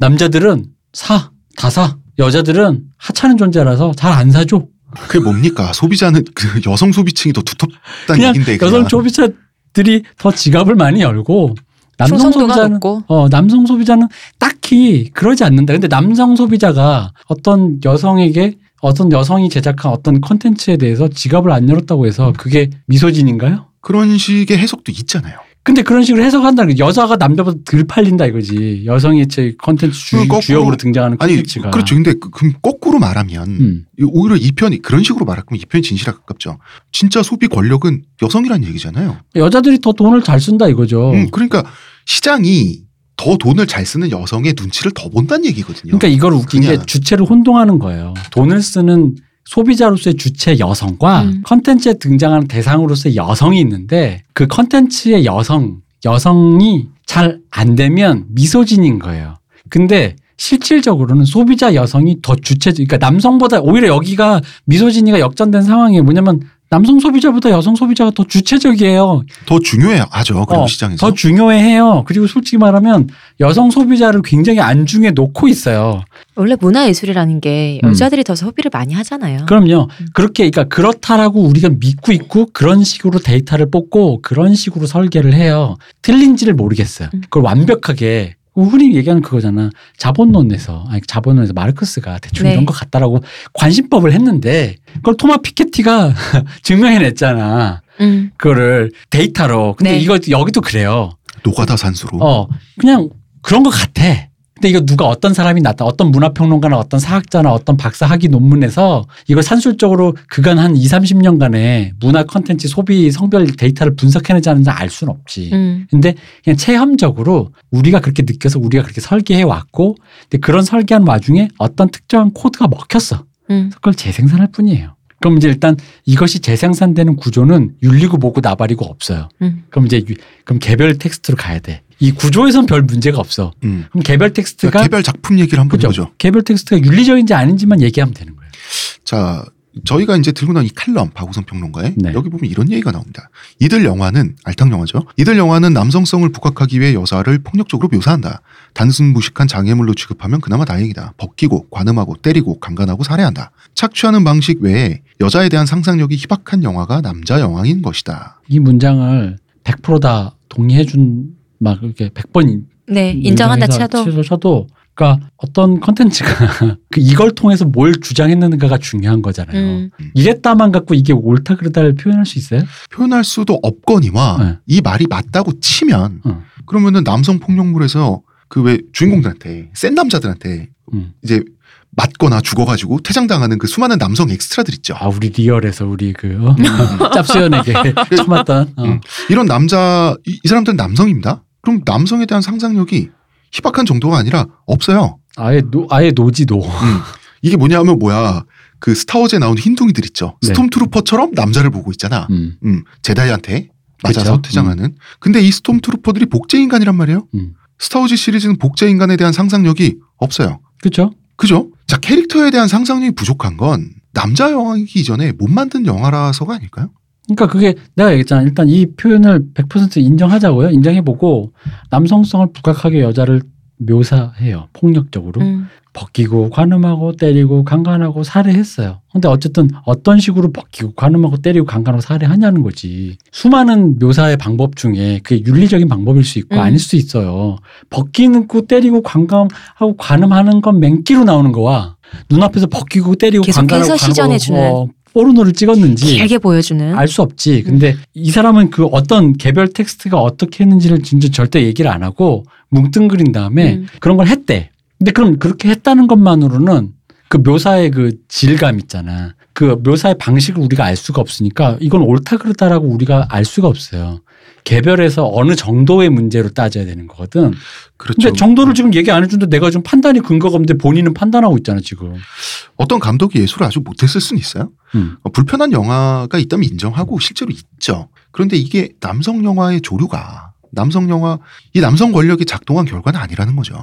남자들은 사, 다 사. 여자들은 하찮은 존재라서 잘 안 사줘. 그게 뭡니까? 소비자는 그 여성 소비층이 더 두텁다는 그냥 얘긴데 그냥. 여성 소비자들이 더 지갑을 많이 열고 남성 소비자는 높고. 어 남성 소비자는 딱히 그러지 않는다. 근데 남성 소비자가 어떤 여성에게 어떤 여성이 제작한 어떤 컨텐츠에 대해서 지갑을 안 열었다고 해서 그게 미소진인가요? 그런 식의 해석도 있잖아요. 근데 그런 식으로 해석한다는 게 여자가 남자보다 덜 팔린다 이거지. 여성이 제 컨텐츠 주, 거꾸로- 주역으로 등장하는 아니 컨텐츠가. 그렇죠. 근데 그- 그럼 거꾸로 말하면 음. 오히려 이 편이 그런 식으로 말할 거면 이 편이 진실에 가깝죠. 진짜 소비 권력은 여성이라는 얘기잖아요. 여자들이 더 돈을 잘 쓴다 이거죠. 음, 그러니까 시장이 더 돈을 잘 쓰는 여성의 눈치를 더 본다는 얘기거든요. 그러니까 이걸 웃긴 게 그냥. 주체를 혼동하는 거예요. 돈을 쓰는 소비자로서의 주체 여성과 음. 컨텐츠에 등장하는 대상으로서의 여성이 있는데 그 컨텐츠의 여성, 여성이 잘 안 되면 misogyny인 거예요. 근데 실질적으로는 소비자 여성이 더 주체, 그러니까 남성보다 오히려 여기가 미소진이가 역전된 상황이에요. 뭐냐면 남성 소비자보다 여성 소비자가 더 주체적이에요. 더 중요해하죠. 그리고 어, 시장에서. 더 중요해해요. 그리고 솔직히 말하면 여성 소비자를 굉장히 안중에 놓고 있어요. 원래 문화예술이라는 게 음. 여자들이 더 소비를 많이 하잖아요. 그럼요. 음. 그렇게 그러니까 그렇다라고 우리가 믿고 있고 그런 식으로 데이터를 뽑고 그런 식으로 설계를 해요. 틀린지를 모르겠어요. 음. 그걸 완벽하게 흔히 얘기하는 그거잖아. 자본론에서 아니 자본론에서 마르크스가 대충 네. 이런 것 같다라고 관심법을 했는데 그걸 토마 피케티가 증명해냈잖아. 음. 그거를 데이터로. 근데 네. 이거 여기도 그래요. 노가다 산수로. 어, 그냥 그런 것 같아. 근데 이거 누가 어떤 사람이 나타, 어떤 문화평론가나 어떤 사학자나 어떤 박사 학위 논문에서 이걸 산술적으로 그간 한 2, 30년간의 문화 컨텐츠 소비 성별 데이터를 분석해내지 않는지 알 수는 없지. 음. 근데 그냥 체험적으로 우리가 그렇게 느껴서 우리가 그렇게 설계해 왔고 근데 그런 설계한 와중에 어떤 특정한 코드가 먹혔어. 음. 그걸 재생산할 뿐이에요. 그럼 이제 일단 이것이 재생산되는 구조는 윤리고 뭐고 나발이고 없어요. 음. 그럼 이제 유- 그럼 개별 텍스트로 가야 돼. 이 구조에선 별 문제가 없어. 음. 그럼 개별 텍스트가 그러니까 개별 작품 얘기를 한번 그죠? 해보죠. 개별 텍스트가 윤리적인지 아닌지만 얘기하면 되는 거예요. 자, 저희가 이제 들고 나온 이 칼럼 박우선 평론가의 네. 여기 보면 이런 얘기가 나옵니다. 이들 영화는 알탕 영화죠. 이들 영화는 남성성을 부각하기 위해 여자를 폭력적으로 묘사한다. 단순 무식한 장애물로 취급하면 그나마 다행이다. 벗기고 관음하고 때리고 강간하고 살해한다. 착취하는 방식 외에 여자에 대한 상상력이 희박한 영화가 남자 영화인 것이다. 이 문장을 100%다 동의해 준 막 이렇게 100번 네, 인정한다 쳐도 쳐도 그러니까 어떤 컨텐츠가 그 이걸 통해서 뭘 주장했는가가 중요한 거잖아요. 음. 이랬다만 갖고 이게 옳다 그르다를 표현할 수 있어요? 표현할 수도 없거니와 네. 이 말이 맞다고 치면 어. 그러면은 남성 폭력물에서 그 왜 주인공들한테 센 남자들한테 음. 이제 맞거나 죽어가지고 퇴장당하는 그 수많은 남성 엑스트라들 있죠. 아 우리 리얼에서 우리 그 어? 짭수연에게 참았던 어. 음. 이런 남자 이, 이 사람들은 남성입니다. 그럼 남성에 대한 상상력이 희박한 정도가 아니라 없어요. 아예 노 아예 노지도 음. 이게 뭐냐면 뭐야 그 스타워즈에 나온 흰둥이들 있죠. 네. 스톰트루퍼처럼 남자를 보고 있잖아. 음. 음, 제다이한테 맞아서 그쵸? 퇴장하는. 근데 이 스톰트루퍼들이 복제 인간이란 말이에요. 음. 스타워즈 시리즈는 복제 인간에 대한 상상력이 없어요. 그렇죠? 그죠? 자 캐릭터에 대한 상상력이 부족한 건 남자 영화이기 이전에 못 만든 영화라서가 아닐까요? 그러니까 그게 내가 얘기했잖아. 일단 이 표현을 100% 인정하자고요. 인정해보고 남성성을 부각하게 여자를 묘사해요. 폭력적으로. 음. 벗기고 관음하고 때리고 강간하고 살해했어요. 근데 어쨌든 어떤 식으로 벗기고 관음하고 때리고 강간하고 살해하냐는 거지. 수많은 묘사의 방법 중에 그게 윤리적인 방법일 수 있고 음. 아닐 수도 있어요. 벗기는 거 때리고 관감하고 관음하는 건 맹기로 나오는 거와 눈앞에서 벗기고 때리고 계속해서 관간하고 시전해 주는. 어, 포르노를 찍었는지 길게 보여주는 알 수 없지. 근데 이 사람은 그 어떤 개별 텍스트가 어떻게 했는지를 진짜 절대 얘기를 안 하고 뭉뚱그린 다음에 음. 그런 걸 했대. 근데 그럼 그렇게 했다는 것만으로는 그 묘사의 그 질감 있잖아. 그 묘사의 방식을 우리가 알 수가 없으니까 이건 옳다 그르다라고 우리가 알 수가 없어요. 개별에서 어느 정도의 문제로 따져야 되는 거거든. 그렇죠. 근데 정도를 지금 얘기 안 해준데 내가 좀 판단이 근거가 없는데 본인은 판단하고 있잖아 지금. 어떤 감독이 예술을 아주 못했을 수는 있어요. 음. 어, 불편한 영화가 있다면 인정하고 실제로 있죠. 그런데 이게 남성 영화의 조류가 남성 영화 이 남성 권력이 작동한 결과는 아니라는 거죠.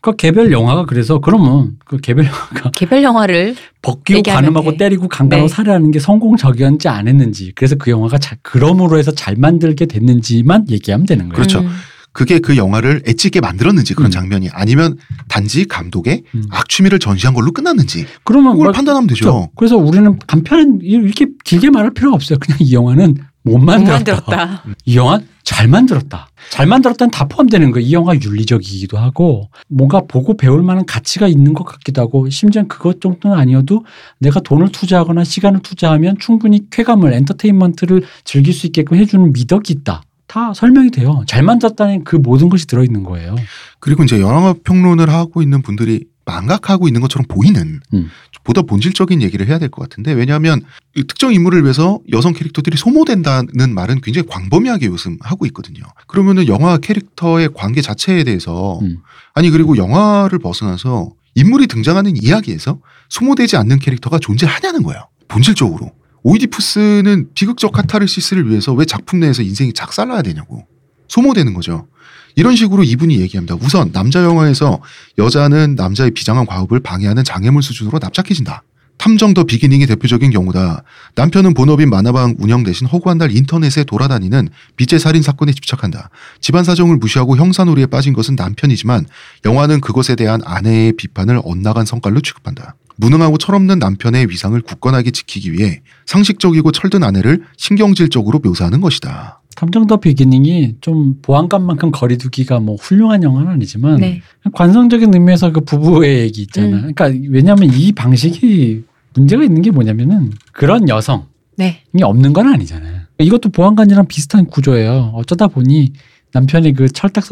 그 개별 영화가 그래서 그러면 그 개별 영화가 개별 영화를 벗기고 가늠하고 돼. 때리고 강간하고 네. 살해하는 게 성공적이었는지 안 했는지 그래서 그 영화가 잘 그럼으로 해서 잘 만들게 됐는지만 얘기하면 되는 거예요. 그렇죠. 음. 그게 그 영화를 엣지있게 만들었는지 그런 음. 장면이 아니면 단지 감독의 음. 악취미를 전시한 걸로 끝났는지 그러면 그걸 뭐- 판단하면 되죠. 그렇죠. 그래서 우리는 간편 이렇게 길게 말할 필요가 없어요. 그냥 이 영화는 못못 만들었다. 만들었다. 이 영화 잘 만들었다. 잘 만들었다는 다 포함되는 거예요. 이 영화 윤리적이기도 하고 뭔가 보고 배울 만한 가치가 있는 것 같기도 하고 심지어 그것 정도는 아니어도 내가 돈을 투자하거나 시간을 투자하면 충분히 쾌감을 엔터테인먼트를 즐길 수 있게끔 해주는 미덕이 있다. 다 설명이 돼요. 잘 만들었다는 그 모든 것이 들어있는 거예요. 그리고 이제 영화 평론을 하고 있는 분들이 망각하고 있는 것처럼 보이는 음. 보다 본질적인 얘기를 해야 될 것 같은데 왜냐하면 이 특정 인물을 위해서 여성 캐릭터들이 소모된다는 말은 굉장히 광범위하게 요즘 하고 있거든요. 그러면은 영화 캐릭터의 관계 자체에 대해서 음. 아니 그리고 영화를 벗어나서 인물이 등장하는 이야기에서 소모되지 않는 캐릭터가 존재하냐는 거예요. 본질적으로. 오이디푸스는 비극적 카타르시스를 위해서 왜 작품 내에서 인생이 작살나야 되냐고. 소모되는 거죠. 이런 식으로 이분이 얘기합니다. 우선 남자 영화에서 여자는 남자의 비장한 과업을 방해하는 장애물 수준으로 납작해진다. 탐정 더 비기닝이 대표적인 경우다. 남편은 본업인 만화방 운영 대신 허구한 날 인터넷에 돌아다니는 빚의 살인 사건에 집착한다. 집안 사정을 무시하고 형사놀이에 빠진 것은 남편이지만 영화는 그것에 대한 아내의 비판을 엇나간 성깔로 취급한다. 무능하고 철없는 남편의 위상을 굳건하게 지키기 위해 상식적이고 철든 아내를 신경질적으로 묘사하는 것이다. 탐정 더 비기닝이 좀 보안감만큼 거리두기가 뭐 훌륭한 영화는 아니지만 네. 관성적인 의미에서 그 부부의 얘기 있잖아. 음. 그러니까 왜냐하면 이 방식이 문제가 있는 게 뭐냐면은 그런 여성이 네. 없는 건 아니잖아요. 이것도 보안관이랑 비슷한 구조예요. 어쩌다 보니 남편의 그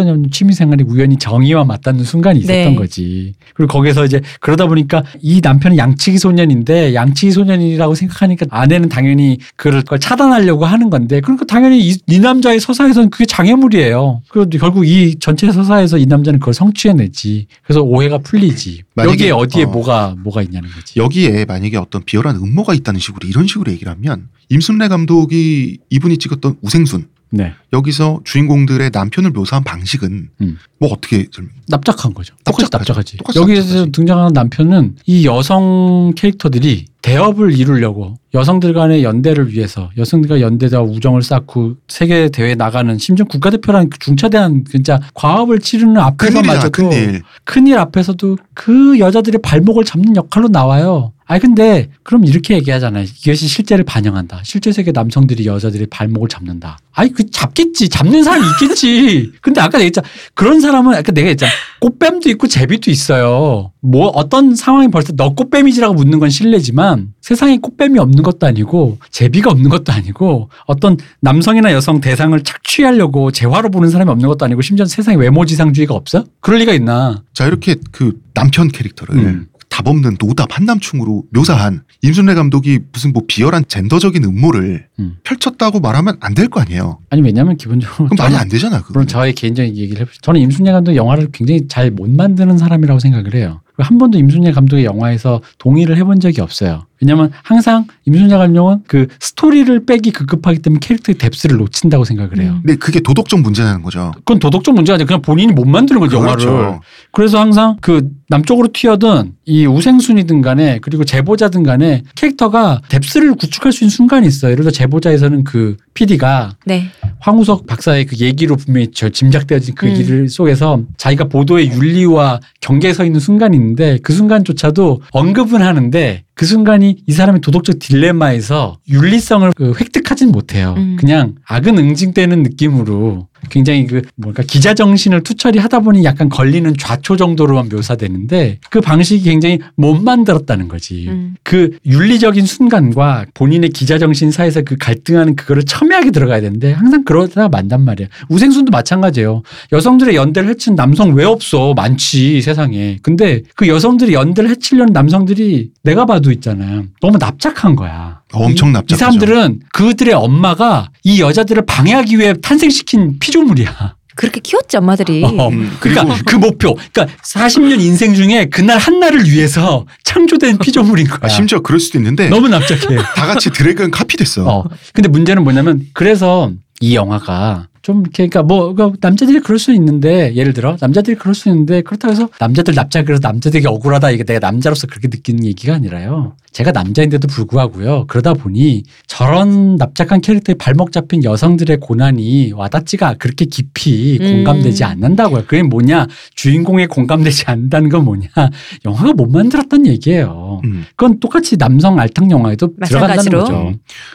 없는 취미생활이 우연히 정의와 맞닿는 순간이 있었던 네. 거지. 그리고 거기서 이제 그러다 보니까 이 남편은 양치기 소년인데 양치기 소년이라고 생각하니까 아내는 당연히 그걸 걸 차단하려고 하는 건데 그러니까 당연히 이, 이 남자의 서사에서는 그게 장애물이에요. 그리고 결국 이 전체 서사에서 이 남자는 그걸 성취해내지. 그래서 오해가 풀리지. 여기에 어디에 어. 뭐가 뭐가 있냐는 거지. 여기에 만약에 어떤 비열한 음모가 있다는 식으로 이런 식으로 얘기를 하면 임순례 감독이 이분이 찍었던 우생순 네. 여기서 주인공들의 남편을 묘사한 방식은 음. 뭐 어떻게 설명? 납작한 거죠. 똑같이. 납작하지. 똑같이 여기에서 납작하지. 등장하는 남편은 이 여성 캐릭터들이 대업을 이루려고 여성들 간의 연대를 위해서 여성들과 연대와 우정을 쌓고 세계 대회 나가는 심지어 국가대표라는 그 중차대한 진짜 과업을 치르는 앞에서마저도 큰일. 큰일 앞에서도 그 여자들의 발목을 잡는 역할로 나와요. 아니 근데 그럼 이렇게 얘기하잖아요. 이것이 실제를 반영한다. 실제 세계 남성들이 여자들의 발목을 잡는다. 아니 그 잡겠지. 잡는 사람이 있겠지. 근데 아까 내가 했잖아. 그런 사람은 아까 내가 했잖아. 꽃뱀도 있고 제비도 있어요. 뭐 어떤 상황이 벌써 너 꽃뱀이지라고 묻는 건 실례지만 세상에 꽃뱀이 없는 것도 아니고 제비가 없는 것도 아니고 어떤 남성이나 여성 대상을 착취하려고 재화로 보는 사람이 없는 것도 아니고 심지어 세상에 외모지상주의가 없어? 그럴 리가 있나? 자 이렇게 그 남편 캐릭터를 음. 답 없는 노답 한남충으로 묘사한 임순례 감독이 무슨 뭐 비열한 젠더적인 음모를 음. 펼쳤다고 말하면 안 될 거 아니에요. 아니 왜냐면 기본적으로 그럼 말이 안 되잖아. 그거. 물론 저의 개인적인 얘기를 해보죠. 저는 임순례 감독 영화를 굉장히 잘 못 만드는 사람이라고 생각을 해요. 한 번도 임순례 감독의 영화에서 동의를 해본 적이 없어요. 왜냐면 항상 임순례 감독은 그 스토리를 빼기 급급하기 때문에 캐릭터의 뎁스를 놓친다고 생각을 해요. 음. 근데 그게 도덕적 문제라는 거죠. 그건 도덕적 문제가 아니라 그냥 본인이 못 만드는 거죠, 영화를. 그렇죠. 그래서 항상 그 남쪽으로 튀어든 이 우생순이든 간에 그리고 제보자든 간에 캐릭터가 뎁스를 구축할 수 있는 순간이 있어요. 예를 들어 제보자에서는 그 PD가 네. 황우석 박사의 그 얘기로 분명히 저 짐작되어진 그 음. 길 속에서 자기가 보도의 윤리와 경계에 서 있는 순간이 있는데 그 순간조차도 언급은 하는데 그 순간이 이 사람의 도덕적 딜레마에서 윤리성을 그 획득하진 못해요. 음. 그냥 악은 응징되는 느낌으로 굉장히 그 뭔가 기자 정신을 투철이 하다 보니 약간 걸리는 좌초 정도로만 묘사되는데 그 방식이 굉장히 못 만들었다는 거지. 음. 그 윤리적인 순간과 본인의 기자 정신 사이에서 그 갈등하는 그거를 첨예하게 들어가야 되는데 항상 그러다가 만단 말이야. 우생순도 마찬가지예요. 여성들의 연대를 해치는 남성 왜 없어? 많지 세상에. 근데 그 여성들이 연대를 해치려는 남성들이 내가 봐도 있잖아. 너무 납작한 거야. 엄청 이 납작하죠. 사람들은 그들의 엄마가 이 여자들을 방해하기 위해 탄생시킨 피조물이야. 그렇게 키웠지 엄마들이. 어, 음, 그러니까 그 목표, 그러니까 40년 인생 중에 그날 한 날을 위해서 창조된 피조물인 거야. 아, 심지어 그럴 수도 있는데 너무 납작해. 다 같이 드래곤 카피 됐어. 어. 근데 문제는 뭐냐면 그래서 이 영화가 좀 이렇게 그러니까 뭐 그러니까 남자들이 그럴 수 있는데 예를 들어 남자들이 그럴 수 있는데 그렇다고 해서 남자들 납작 그래서 남자들이 억울하다 이게 내가 남자로서 그렇게 느끼는 얘기가 아니라요. 제가 남자인데도 불구하고요. 그러다 보니 저런 납작한 캐릭터의 발목 잡힌 여성들의 고난이 와닿지가 그렇게 깊이 음. 공감되지 않는다고요. 그게 뭐냐 주인공에 공감되지 않는다는 건 뭐냐 영화가 못 만들었던 얘기예요. 음. 그건 똑같이 남성 알탕 영화에도 들어간다는 마찬가지로. 거죠.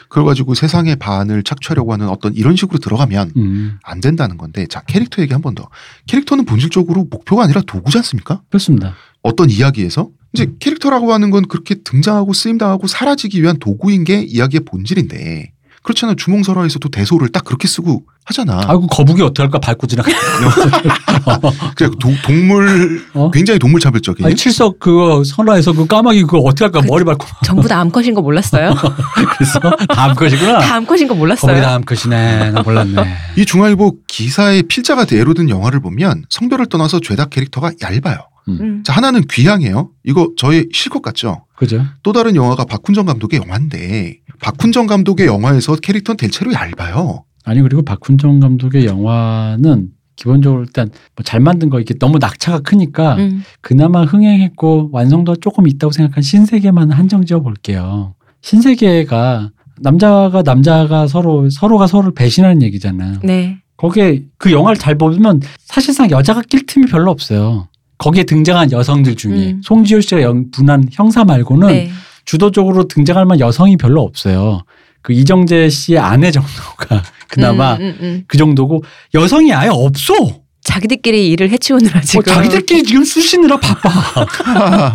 그래가지고 세상의 반을 착취하려고 하는 어떤 이런 식으로 들어가면 음, 안 된다는 건데 자 캐릭터 얘기 한 번 더. 캐릭터는 본질적으로 목표가 아니라 도구지 않습니까? 그렇습니다. 어떤 이야기에서 이제 캐릭터라고 하는 건 그렇게 등장하고 쓰임당하고 사라지기 위한 도구인 게 이야기의 본질인데 그렇잖아 주몽설화에서도 대소를 딱 그렇게 쓰고 하잖아. 아이고 거북이 어떡할까 밟고 지나가. 그래 도- 동물 어? 굉장히 동물 차별적인. 아니 칠석 그거 선화에서 그 까마귀 그거 어떻게 할까 머리 밟고 전부 다 암컷인 거 몰랐어요? 그래서 다음 것이구나. 다 암컷인 거 거북이 몰랐어요? 다음 것이네. 나 몰랐네. 이 중앙일보 기사의 필자가 대로 든 영화를 보면 성별을 떠나서 죄다 캐릭터가 얇아요. 음. 자 하나는 귀향이에요. 이거 저의 실것 같죠. 그죠? 또 다른 영화가 박훈정 감독의 영화인데 박훈정 감독의 영화에서 캐릭터는 대체로 얇아요. 아니 그리고 박훈정 감독의 영화는 기본적으로 일단 뭐 잘 만든 거 이게 너무 낙차가 크니까 음. 그나마 흥행했고 완성도가 조금 있다고 생각한 신세계만 한정 지어 볼게요. 신세계가 남자가 남자가 서로 서로가 서로를 배신하는 얘기잖아. 네. 거기에 그 영화를 잘 보면 사실상 여자가 낄 틈이 별로 없어요. 거기에 등장한 여성들 중에 음. 송지효 씨가 연분한 형사 말고는 네. 주도적으로 등장할 만한 여성이 별로 없어요. 그 이정재 씨의 아내 정도가 그나마 음, 음, 음. 그 정도고 여성이 아예 없어. 자기들끼리 일을 해치우느라 어, 지금. 자기들끼리 지금 쑤시느라 바빠.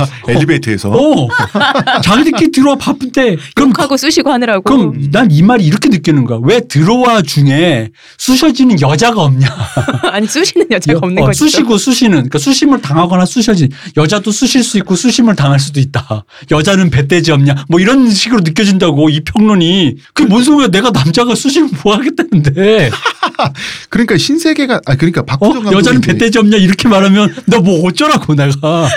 엘리베이터에서 어. 자기들끼리 들어와 바쁜데 그럼 욕하고 쑤시고 하느라고. 그럼 난 이 말이 이렇게 느끼는 거야. 왜 들어와 중에 쑤셔지는 여자가 없냐? 아니 쑤시는 여자가 없는 어, 거죠. 쑤시고 쑤시는 그러니까 쑤심을 당하거나 쑤셔진 여자도 쑤실 수 있고 쑤심을 당할 수도 있다. 여자는 배떼지 없냐? 뭐 이런 식으로 느껴진다고 이 평론이 그게 뭔 소리야? 내가 남자가 쑤시면 뭐 하겠다는데? 그러니까 신세계가 아 그러니까 어? 감독이 여자는 배떼지 없냐? 이렇게 말하면 너 뭐 어쩌라고 내가?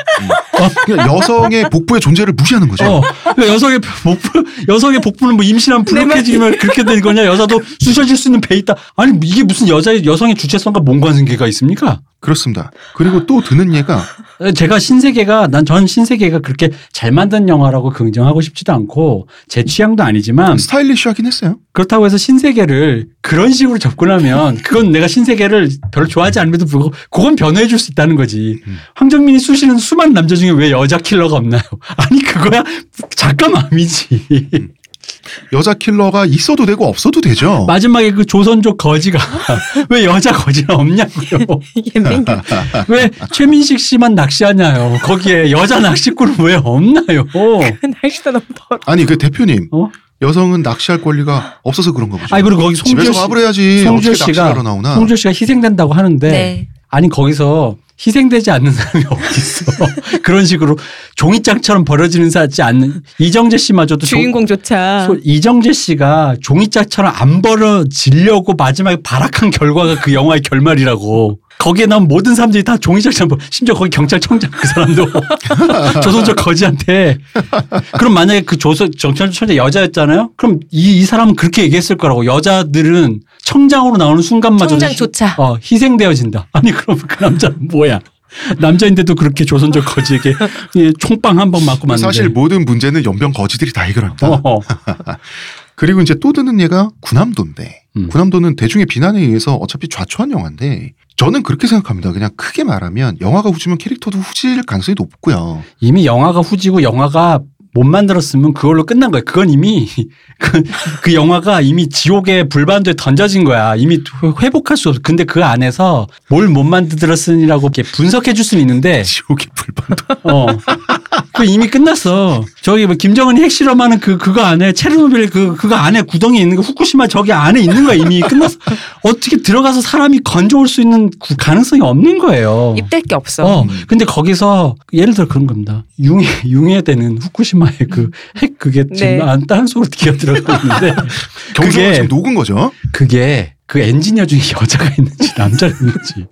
그냥 여성의 복부의 존재를 무시하는 거죠. 어, 그러니까 여성의 복부, 여성의 복부는 뭐 임신하면 부룩해지면 그렇게 된 거냐? 여자도 쑤셔질 수 있는 배 있다. 아니 이게 무슨 여자의 여성의 주체성과 뭔 관계가 있습니까? 그렇습니다. 그리고 또 드는 예가 제가 신세계가 난 전 신세계가 그렇게 잘 만든 영화라고 긍정하고 싶지도 않고 제 취향도 아니지만 스타일리시하긴 했어요. 그렇다고 해서 신세계를 그런 식으로 접근하면 그건 내가 신세계를 별로 좋아하지 않음에도 불구하고 그건 변호해 줄 수 있다는 거지. 음. 황정민이 쑤시는 수많은 남자 중에 왜 여자 킬러가 없나요? 아니 그거야 작가 마음이지. 여자 킬러가 있어도 되고 없어도 되죠. 마지막에 그 조선족 거지가 왜 여자 거지가 없냐고요. 왜 최민식 씨만 낚시하냐요. 거기에 여자 낚시꾼은 왜 없나요? 날씨도 너무 더워. 아니 그 대표님 어? 여성은 낚시할 권리가 없어서 그런가 보죠. 아니 그리고 거기 집에서 송지효 씨, 송지효 씨가. 송지효 씨가 희생된다고 하는데 네. 아니 거기서 희생되지 않는 사람이 어딨어. 그런 식으로 종이장처럼 버려지는 사지 않는 이정재 씨마저도 종- 주인공조차 소- 이정재 씨가 종이짝처럼 안 벌어지려고 마지막에 발악한 결과가 그 영화의 결말이라고. 거기에 나온 모든 사람들이 다 종이짝처럼 벌- 심지어 거기 경찰청장 그 사람도 조선족 거지한테 그럼 만약에 그 조선 경찰청장 여자였잖아요. 그럼 이, 이 사람은 그렇게 얘기했을 거라고 여자들은 청장으로 나오는 순간마저도 청장조차. 희- 어, 희생되어진다. 아니 그럼 그 남자는 뭐야? 남자인데도 그렇게 조선족 거지에게 예, 총빵 한방 맞고 맞는데 사실 모든 문제는 연병 거지들이 다 해결합니다. 어, 그리고 이제 또 드는 예가 구남도인데 음. 구남도는 대중의 비난에 의해서 어차피 좌초한 영화인데 저는 그렇게 생각합니다. 그냥 크게 말하면 영화가 후지면 캐릭터도 후질 가능성이 높고요. 이미 영화가 후지고 영화가 못 만들었으면 그걸로 끝난 거예요. 그건 이미 그, 그 영화가 이미 지옥의 불반도에 던져진 거야. 이미 회복할 수 없어. 근데 그 안에서 뭘 못 만들었으니라고 이렇게 분석해 줄 수는 있는데 지옥의 불반도. 어. 그 이미 끝났어. 저기 뭐 김정은이 핵실험하는 그 그거 안에 체르노빌 그 그거 안에 구덩이 있는 거 후쿠시마 저기 안에 있는 거야 이미 끝났어. 어떻게 들어가서 사람이 건져올 수 있는 구- 가능성이 없는 거예요. 입댈 게 없어. 어, 근데 거기서 예를 들어 그런 겁니다. 융해, 융해되는 후쿠시마의 그 핵 그게 지금 네. 안땅 속으로 기어 들어가고 있는데 경성을 그게- 지금 녹은 거죠. 그게 그 엔지니어 중에 여자가 있는지 남자가 있는지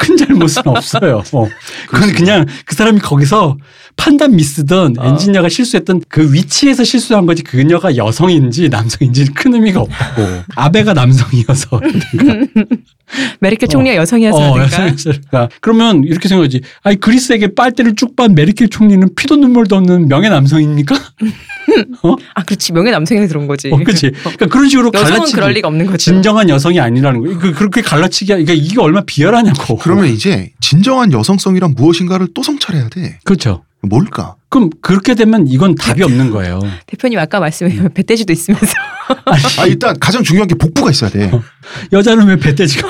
큰 잘못은 없어요. 어. 그건 그냥 그 사람이 거기서 판단 미스든 어. 엔지니어가 실수했던 그 위치에서 실수한 거지 그녀가 여성인지 남성인지 큰 의미가 없고 아베가 남성이어서 메르켈 어. 총리가 여성이어서 어, 그런가? 여성이었을까. 그러면 이렇게 생각하지. 아니 그리스에게 빨대를 쭉 빤 메르켈 총리는 피도 눈물도 없는 명예 남성입니까? 아 그렇지 명예 남성이 들어온 거지. 어, 그렇지. 그러니까 그런 식으로 여성은 갈라치기. 그럴 리가 없는 거죠. 진정한 여성이 아니라는 거. 그 그렇게 갈라치기. 그러니까 이게 얼마나 비열하냐고. 그러면 이제 진정한 여성성이란 무엇인가를 또 성찰해야 돼. 그렇죠. 뭘까? 그럼 그렇게 되면 이건 답이 없는 거예요. 대표님 아까 말씀해 배돼지도 있으면서 아 일단 가장 중요한 게 복부가 있어야 돼. 여자는 왜 배돼지가?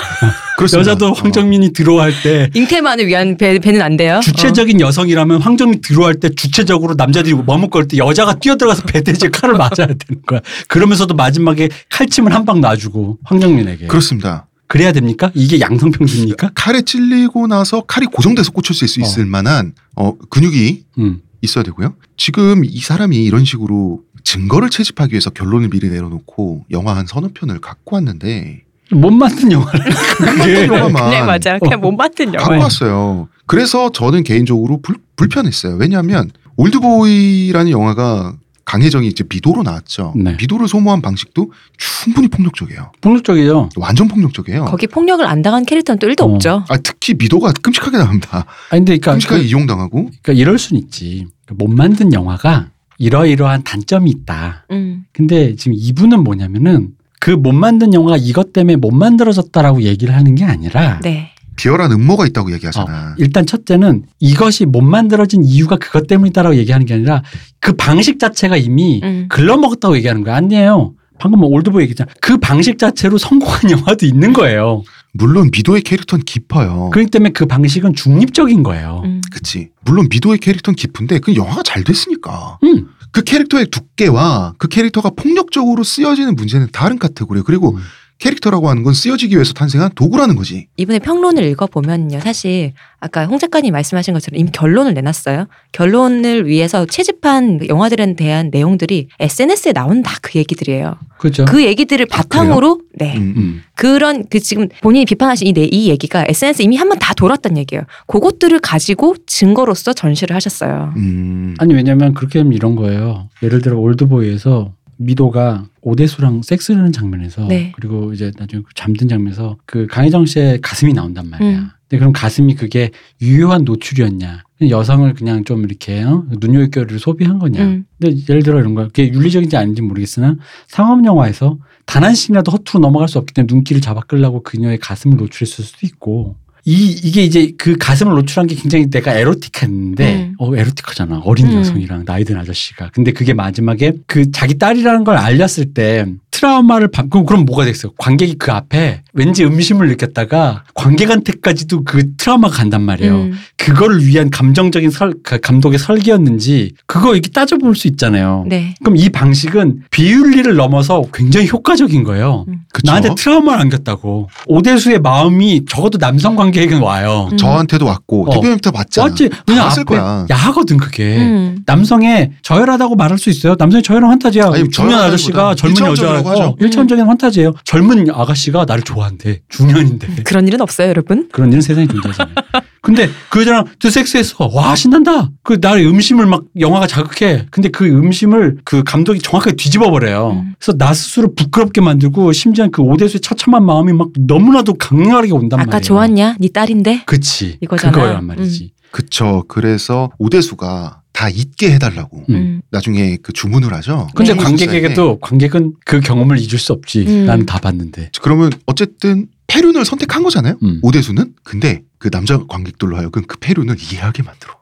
그렇습니다. 여자도 어. 황정민이 들어갈 때 잉태만을 위한 배, 배는 안 돼요. 주체적인 여성이라면 황정민 들어갈 때 주체적으로 남자들이 머뭇거릴 때 여자가 뛰어들어가서 배돼지 칼을 맞아야 되는 거야. 그러면서도 마지막에 칼침을 한 방 놔주고 황정민에게. 그렇습니다. 그래야 됩니까? 이게 양성평준입니까? 칼에 찔리고 나서 칼이 고정돼서 꽂혔을 수 있을 만한 어, 근육이 음. 있어야 되고요. 지금 이 사람이 이런 식으로 증거를 채집하기 위해서 결론을 미리 내려놓고 영화 한 서너 편을 갖고 왔는데 못 만든 영화를. 그게 영화만 그냥 맞아. 그냥 못 만든 갖고 영화. 왔어요. 그래서 저는 개인적으로 불, 불편했어요. 왜냐하면 올드보이라는 영화가 강혜정이 이제 미도로 나왔죠. 네. 미도를 소모한 방식도 충분히 폭력적이에요. 폭력적이죠. 완전 폭력적이에요. 거기 폭력을 안 당한 캐릭터는 또 1도 어. 없죠. 아, 특히 미도가 끔찍하게 나옵니다. 아니 근데 그러니까, 끔찍하게 그, 이용당하고 그러니까 이럴 순 있지. 못 만든 영화가 이러이러한 단점이 있다. 음. 근데 지금 이분은 뭐냐면은 그 못 만든 영화가 이것 때문에 못 만들어졌다라고 얘기를 하는 게 아니라 네. 비열한 음모가 있다고 얘기하잖아. 일단 첫째는 이것이 못 만들어진 이유가 그것 때문이다라고 얘기하는 게 아니라 그 방식 자체가 이미 음. 글러먹었다고 얘기하는 거야. 아니에요. 방금 뭐 올드보이 얘기했잖아. 그 방식 자체로 성공한 영화도 있는 거예요. 물론 미도의 캐릭터는 깊어요. 그렇기 때문에 그 방식은 중립적인 거예요. 음. 그치. 물론 미도의 캐릭터는 깊은데 그 영화가 잘 됐으니까. 음. 그 캐릭터의 두께와 그 캐릭터가 폭력적으로 쓰여지는 문제는 다른 카테고리예요. 그리고 음. 캐릭터라고 하는 건 쓰여지기 위해서 탄생한 도구라는 거지. 이분의 평론을 읽어보면요. 사실 아까 홍 작가님 말씀하신 것처럼 이미 결론을 내놨어요. 결론을 위해서 채집한 영화들에 대한 내용들이 SNS에 나온다 그 얘기들이에요. 그렇죠. 그 얘기들을 아, 바탕으로 네. 음, 음. 음. 그런 그 지금 본인이 비판하신 이, 내- 이 얘기가 SNS 에 이미 한 번 다 돌았단 얘기예요. 그것들을 가지고 증거로서 전시를 하셨어요. 음. 아니 왜냐면 그렇게 하면 이런 거예요. 예를 들어 올드보이에서 미도가 오대수랑 섹스를 하는 장면에서 네. 그리고 이제 나중에 그 잠든 장면에서 그 강혜정 씨의 가슴이 나온단 말이야. 음. 근데 그럼 가슴이 그게 유효한 노출이었냐? 여성을 그냥 좀 이렇게 어? 눈요결을 소비한 거냐? 음. 근데 예를 들어 이런 거야. 그게 윤리적인지 아닌지 모르겠으나 상업 영화에서 단 한 씬이라도 허투루 넘어갈 수 없기 때문에 눈길을 잡아 끌려고 그녀의 가슴을 노출했을 수도 있고 이 이게 이제 그 가슴을 노출한 게 굉장히 내가 에로틱했는데 음. 어 에로틱하잖아 어린 음. 여성이랑 나이 든 아저씨가 근데 그게 마지막에 그 자기 딸이라는 걸 알렸을 때 트라우마를 받 그럼 그럼 뭐가 됐어요 관객이 그 앞에 왠지 음심을 느꼈다가 관객한테까지도 그 트라우마가 간단 말이에요 음. 그거를 위한 감정적인 설, 그 감독의 설계였는지 그거 이렇게 따져볼 수 있잖아요. 네. 그럼 이 방식은 비윤리를 넘어서 굉장히 효과적인 거예요. 음. 그쵸. 나한테 트라우마를 안겼다고. 오대수의 마음이 적어도 남성 관계에겐 와요. 음. 저한테도 왔고 어. 대표님한테 왔잖아. 맞지? 다 그냥 왔을 앞에 거야. 야하거든 그게. 음. 남성의 저열하다고 말할 수 있어요. 남성의 저열한 환타지야. 아니, 중년 아저씨가 젊은 여자, 일차원적이라고 하죠. 어, 일차원적인 환타지예요. 젊은 아가씨가 나를 좋아한대. 중년인데. 그런 일은 없어요, 여러분. 그런 일은 세상에 존재하잖아요. 근데 그 여자랑 또 섹스했어. 와, 신난다. 그 나의 음심을 막 영화가 자극해. 근데 그 음심을 그 감독이 정확하게 뒤집어 버려요. 음. 그래서 나 스스로 부끄럽게 만들고 심지어 그 오대수의 처참한 마음이 막 너무나도 강렬하게 온단 아까 말이에요. 좋았냐? 네 딸인데. 그치. 이거잖아. 그거란 말이지. 그쵸. 그래서 오대수가 다 잊게 해달라고 음. 음. 나중에 그 주문을 하죠. 근데 네. 관객에게도 관객은 그 경험을 잊을 수 없지. 음. 나는 다 봤는데. 그러면 어쨌든 페륜을 선택한 거잖아요. 음. 오대수는 근데 그 남자 관객들로 하여금 그 페륜을 이해하게 만들어.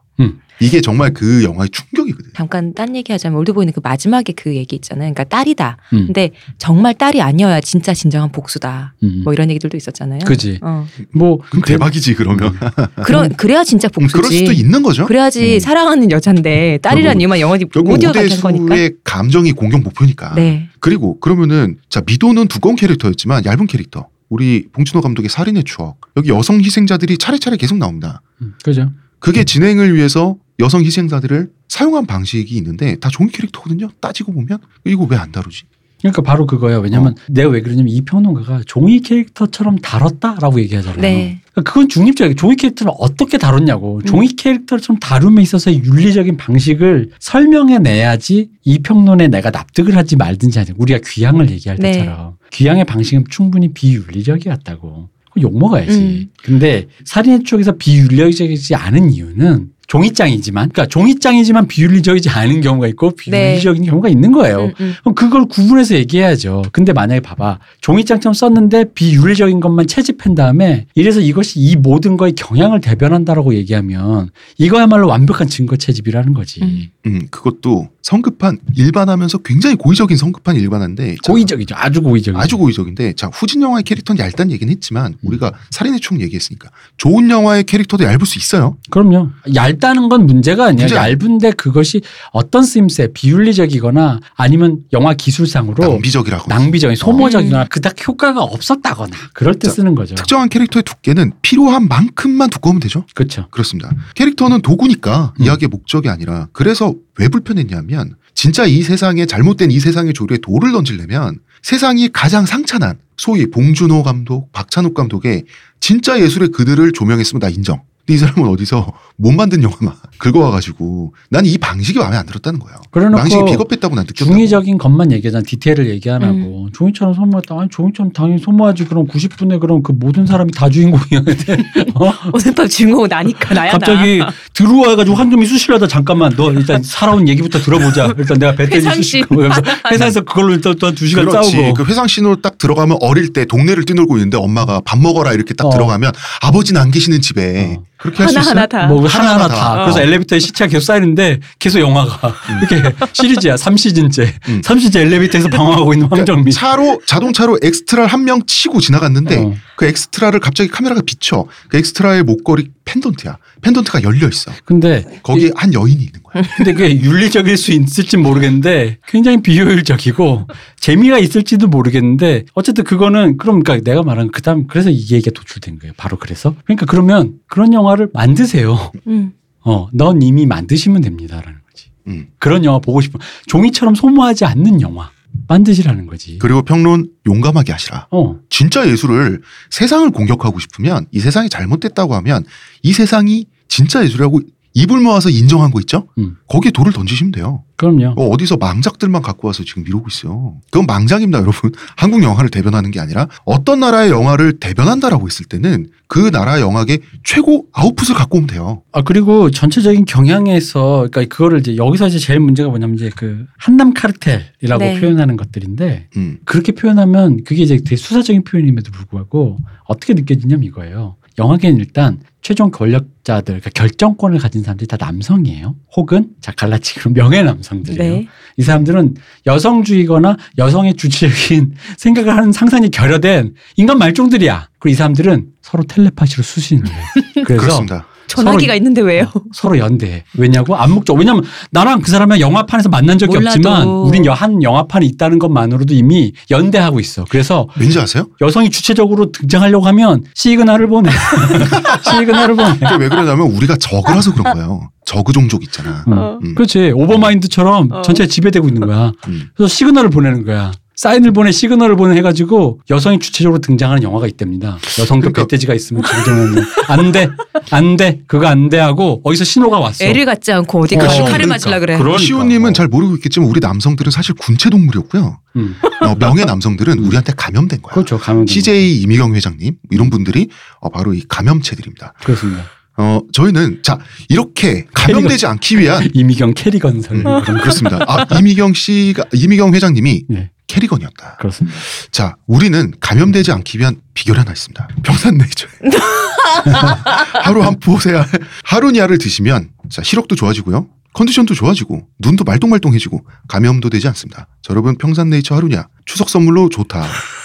음. 이게 정말 그 영화의 충격이거든. 잠깐 딴 얘기하자면 올드보이는 그 마지막에 그 얘기 있잖아요. 그러니까 딸이다. 음. 근데 정말 딸이 아니어야 진짜 진정한 복수다. 음. 뭐 이런 얘기들도 있었잖아요. 그지. 어. 뭐 그럼 대박이지 그러면. 그런 그래야 진짜 음, 복수지. 그럴 수도 있는 거죠. 그래야지 음. 사랑하는 여잔데 딸이라는 이유만 영원히 못 이어가는 거니까. 오대수의 감정이 공격 목표니까. 네. 그리고 그러면은 자 미도는 두꺼운 캐릭터였지만 얇은 캐릭터. 우리 봉준호 감독의 살인의 추억. 여기 여성 희생자들이 차례차례 계속 나옵니다. 음, 그죠. 그게 진행을 위해서 여성 희생자들을 사용한 방식이 있는데 다 종이 캐릭터거든요. 따지고 보면 이거 왜 안 다루지? 그러니까 바로 그거예요. 왜냐면 내가 왜 그러냐면 이 평론가가 종이 캐릭터처럼 다뤘다라고 얘기하잖아요. 네. 그러니까 그건 중립적이에요. 종이 캐릭터를 어떻게 다뤘냐고. 종이 캐릭터를 좀 다룸에 있어서의 윤리적인 방식을 설명해 내야지 이 평론에 내가 납득을 하지 말든지 하지. 우리가 귀향을 얘기할 네. 때처럼 귀향의 방식은 충분히 비윤리적이었다고. 욕 먹어야지. 음. 근데 살인의 쪽에서 비윤리적이지 않은 이유는 종이장이지만, 그러니까 종이장이지만 비윤리적이지 않은 경우가 있고 비윤리적인 경우가 있는 거예요. 음, 음. 그럼 그걸 구분해서 얘기해야죠. 근데 만약에 봐봐. 종이장처럼 썼는데 비윤리적인 것만 채집한 다음에 이래서 이것이 이 모든 거에 경향을 대변한다라고 얘기하면 이거야말로 완벽한 증거 채집이라는 거지. 음. 음, 그것도 성급한 일반하면서 굉장히 고의적인 성급한 일반한데 자, 고의적이죠. 아주 고의적이죠. 아주 고의적인데 자 후진 영화의 캐릭터는 얇다는 얘기는 했지만 우리가 살인의 총 얘기했으니까 좋은 영화의 캐릭터도 얇을 수 있어요. 그럼요. 얇다는 건 문제가 아니에요. 문제. 얇은데 그것이 어떤 쓰임새 비윤리적이거나 아니면 영화 기술상으로 낭비적이라고. 낭비적인 소모적이거나 그닥 효과가 없었다거나 그럴 때 자, 쓰는 거죠. 특정한 캐릭터의 두께는 필요한 만큼만 두꺼우면 되죠. 그렇죠. 그렇습니다. 캐릭터는 도구니까 음. 이야기의 목적이 아니라 그래서 왜 불편했냐면 진짜 이 세상에 잘못된 이 세상의 조류에 돌을 던지려면 세상이 가장 상찬한 소위 봉준호 감독, 박찬욱 감독의 진짜 예술의 그들을 조명했으면 나 인정. 근데 이 사람은 어디서 못 만든 영화만 긁어와가지고 난 이 방식이 마음에 안 들었다는 거예요. 방식이 비겁했다고 난 느꼈다고. 중의적인 것만 얘기하잖아. 디테일을 얘기 안 하고. 종이처럼 소모했다. 아니, 종이처럼 당연히 소모하지. 그럼 90분에 그럼 그 모든 사람이 다 주인공이어야 돼. 어? 밤 주인공 나니까 나야 갑자기 나. 들어와가지고 황금이 수시려다 잠깐만 너 일단 살아온 얘기부터 들어보자. 일단 내가 배터리 그래서 회사에서 그걸로 일단 또 한 두 시간 그렇지. 싸우고. 그 회상 신으로 딱 들어가면 어릴 때 동네를 뛰놀고 있는데 엄마가 밥 먹어라 이렇게 딱 어. 들어가면 아버지는 안 계시는 집에 어. 그렇게 할수 있어요. 하나 하나 다. 뭐 하나 하나 하나하나 다. 다. 어. 그래서 엘리베이터에 시체가 계속 쌓이는데 계속 영화가 이렇게 시리즈야. 3시즌째. 음. 3시즌 엘리베이터에서 방황하고 있는 황정민. 차로 자동차로 엑스트라 한명 치고 지나갔는데 어. 그 엑스트라를 갑자기 카메라가 비춰. 그 엑스트라의 목걸이 펜던트야. 펜던트가 열려 있어. 근데 거기에 한 여인이 있는 거야. 근데 그게 윤리적일 수 있을지 모르겠는데 굉장히 비효율적이고 재미가 있을지도 모르겠는데 어쨌든 그거는 그럼 그러니까 내가 말한 그다음 그래서 이 얘기가 도출된 거예요. 바로 그래서 그러니까 그러면 그런 영화를 만드세요. 음. 어, 넌 이미 만드시면 됩니다라는 거지. 음. 그런 영화 보고 싶으면 종이처럼 소모하지 않는 영화 만드시라는 거지. 그리고 평론 용감하게 하시라. 어, 진짜 예술을 세상을 공격하고 싶으면 이 세상이 잘못됐다고 하면 이 세상이 진짜 예술이라고 입을 모아서 인정한 거 있죠? 음. 거기에 돌을 던지시면 돼요. 그럼요. 어, 어디서 망작들만 갖고 와서 지금 미루고 있어요. 그건 망작입니다, 여러분. 한국 영화를 대변하는 게 아니라 어떤 나라의 영화를 대변한다라고 했을 때는 그 나라 영화의 최고 아웃풋을 갖고 오면 돼요. 아 그리고 전체적인 경향에서 그러니까 그거를 이제 여기서 이제 제일 문제가 뭐냐면 이제 그 한남 카르텔이라고 네. 표현하는 것들인데 음. 그렇게 표현하면 그게 이제 되게 수사적인 표현임에도 불구하고 어떻게 느껴지냐면 이거예요. 영화계는 일단 최종 권력자들, 그러니까 결정권을 가진 사람들이 다 남성이에요. 혹은 자 갈라치기로 명예 남성들이에요. 네. 이 사람들은 여성주의거나 여성의 주체적인 생각을 하는 상상이 결여된 인간 말종들이야. 그리고 이 사람들은 서로 텔레파시로 수신을 해. 그래서 그렇습니다. 전화기가 서로- 있는데 왜요? 서로 연대해. 왜냐고? 암묵적. 왜냐면 나랑 그 사람이 영화판에서 만난 적이 몰라도. 없지만 우린 여- 한 영화판이 있다는 것만으로도 이미 연대하고 있어. 그래서 왠지 아세요? 여성이 주체적으로 등장하려고 하면 시그널을 보내. 시그널을 보내. 그게 왜 그러냐면 우리가 적이라서 그런 거예요. 저그 종족 있잖아. 음. 어. 음. 그렇지. 오버마인드처럼 어. 전체가 지배되고 있는 거야. 음. 그래서 시그널을 보내는 거야. 사인을 보내 시그널을 보내 해가지고 여성이 주체적으로 등장하는 영화가 있답니다. 여성도 그러니까- 배돼지가 있으면 그정도는 안 돼 안 돼 그거 안 돼 하고 어디서 신호가 왔어. 애를 갖지 않고 어디 어, 가서 칼을 그러니까. 맞으려 그래. 그러니까. 시호님은 어. 잘 모르고 있겠지만 우리 남성들은 사실 군체 동물이었고요. 음. 어, 명예 남성들은 우리한테 감염된 거야. 그렇죠. 가면 CJ 이미경 회장님 이런 분들이 어, 바로 이 감염체들입니다. 그렇습니다. 어, 저희는 자 이렇게 감염되지 않기 위한 이미경 캐리건설 음. 그렇습니다. 아, 이미경 씨가 이미경 회장님이 네, 캐리건이었다. 그렇습니다. 자, 우리는 감염되지 않기 위한 비결이 하나 있습니다. 평산네이처. 하루 한 보세요. 하루니아를 드시면 자 시력도 좋아지고요. 컨디션도 좋아지고 눈도 말똥말똥해지고 감염도 되지 않습니다. 자, 여러분 평산네이처 하루니아 추석 선물로 좋다.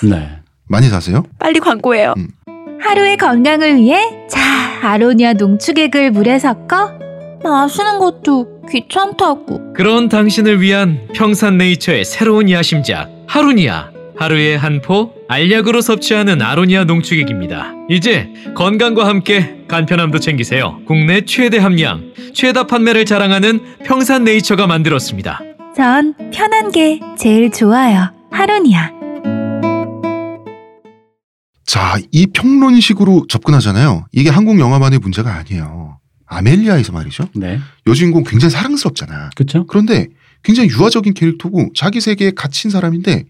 네. 많이 사세요? 빨리 광고해요. 하루의 건강을 위해 자 아로니아 농축액을 물에 섞어 마시는 것도 귀찮다고 그런 당신을 위한 평산네이처의 새로운 야심작 하루니아 하루에 한 포 알약으로 섭취하는 아로니아 농축액입니다. 이제 건강과 함께 간편함도 챙기세요. 국내 최대 함량, 최다 판매를 자랑하는 평산네이처가 만들었습니다. 전 편한 게 제일 좋아요 하루니아 자, 이 평론식으로 접근하잖아요. 이게 한국 영화만의 문제가 아니에요. 아멜리아에서 말이죠. 네. 여주인공 굉장히 사랑스럽잖아. 그렇죠? 그런데 굉장히 유아적인 캐릭터고 자기 세계에 갇힌 사람인데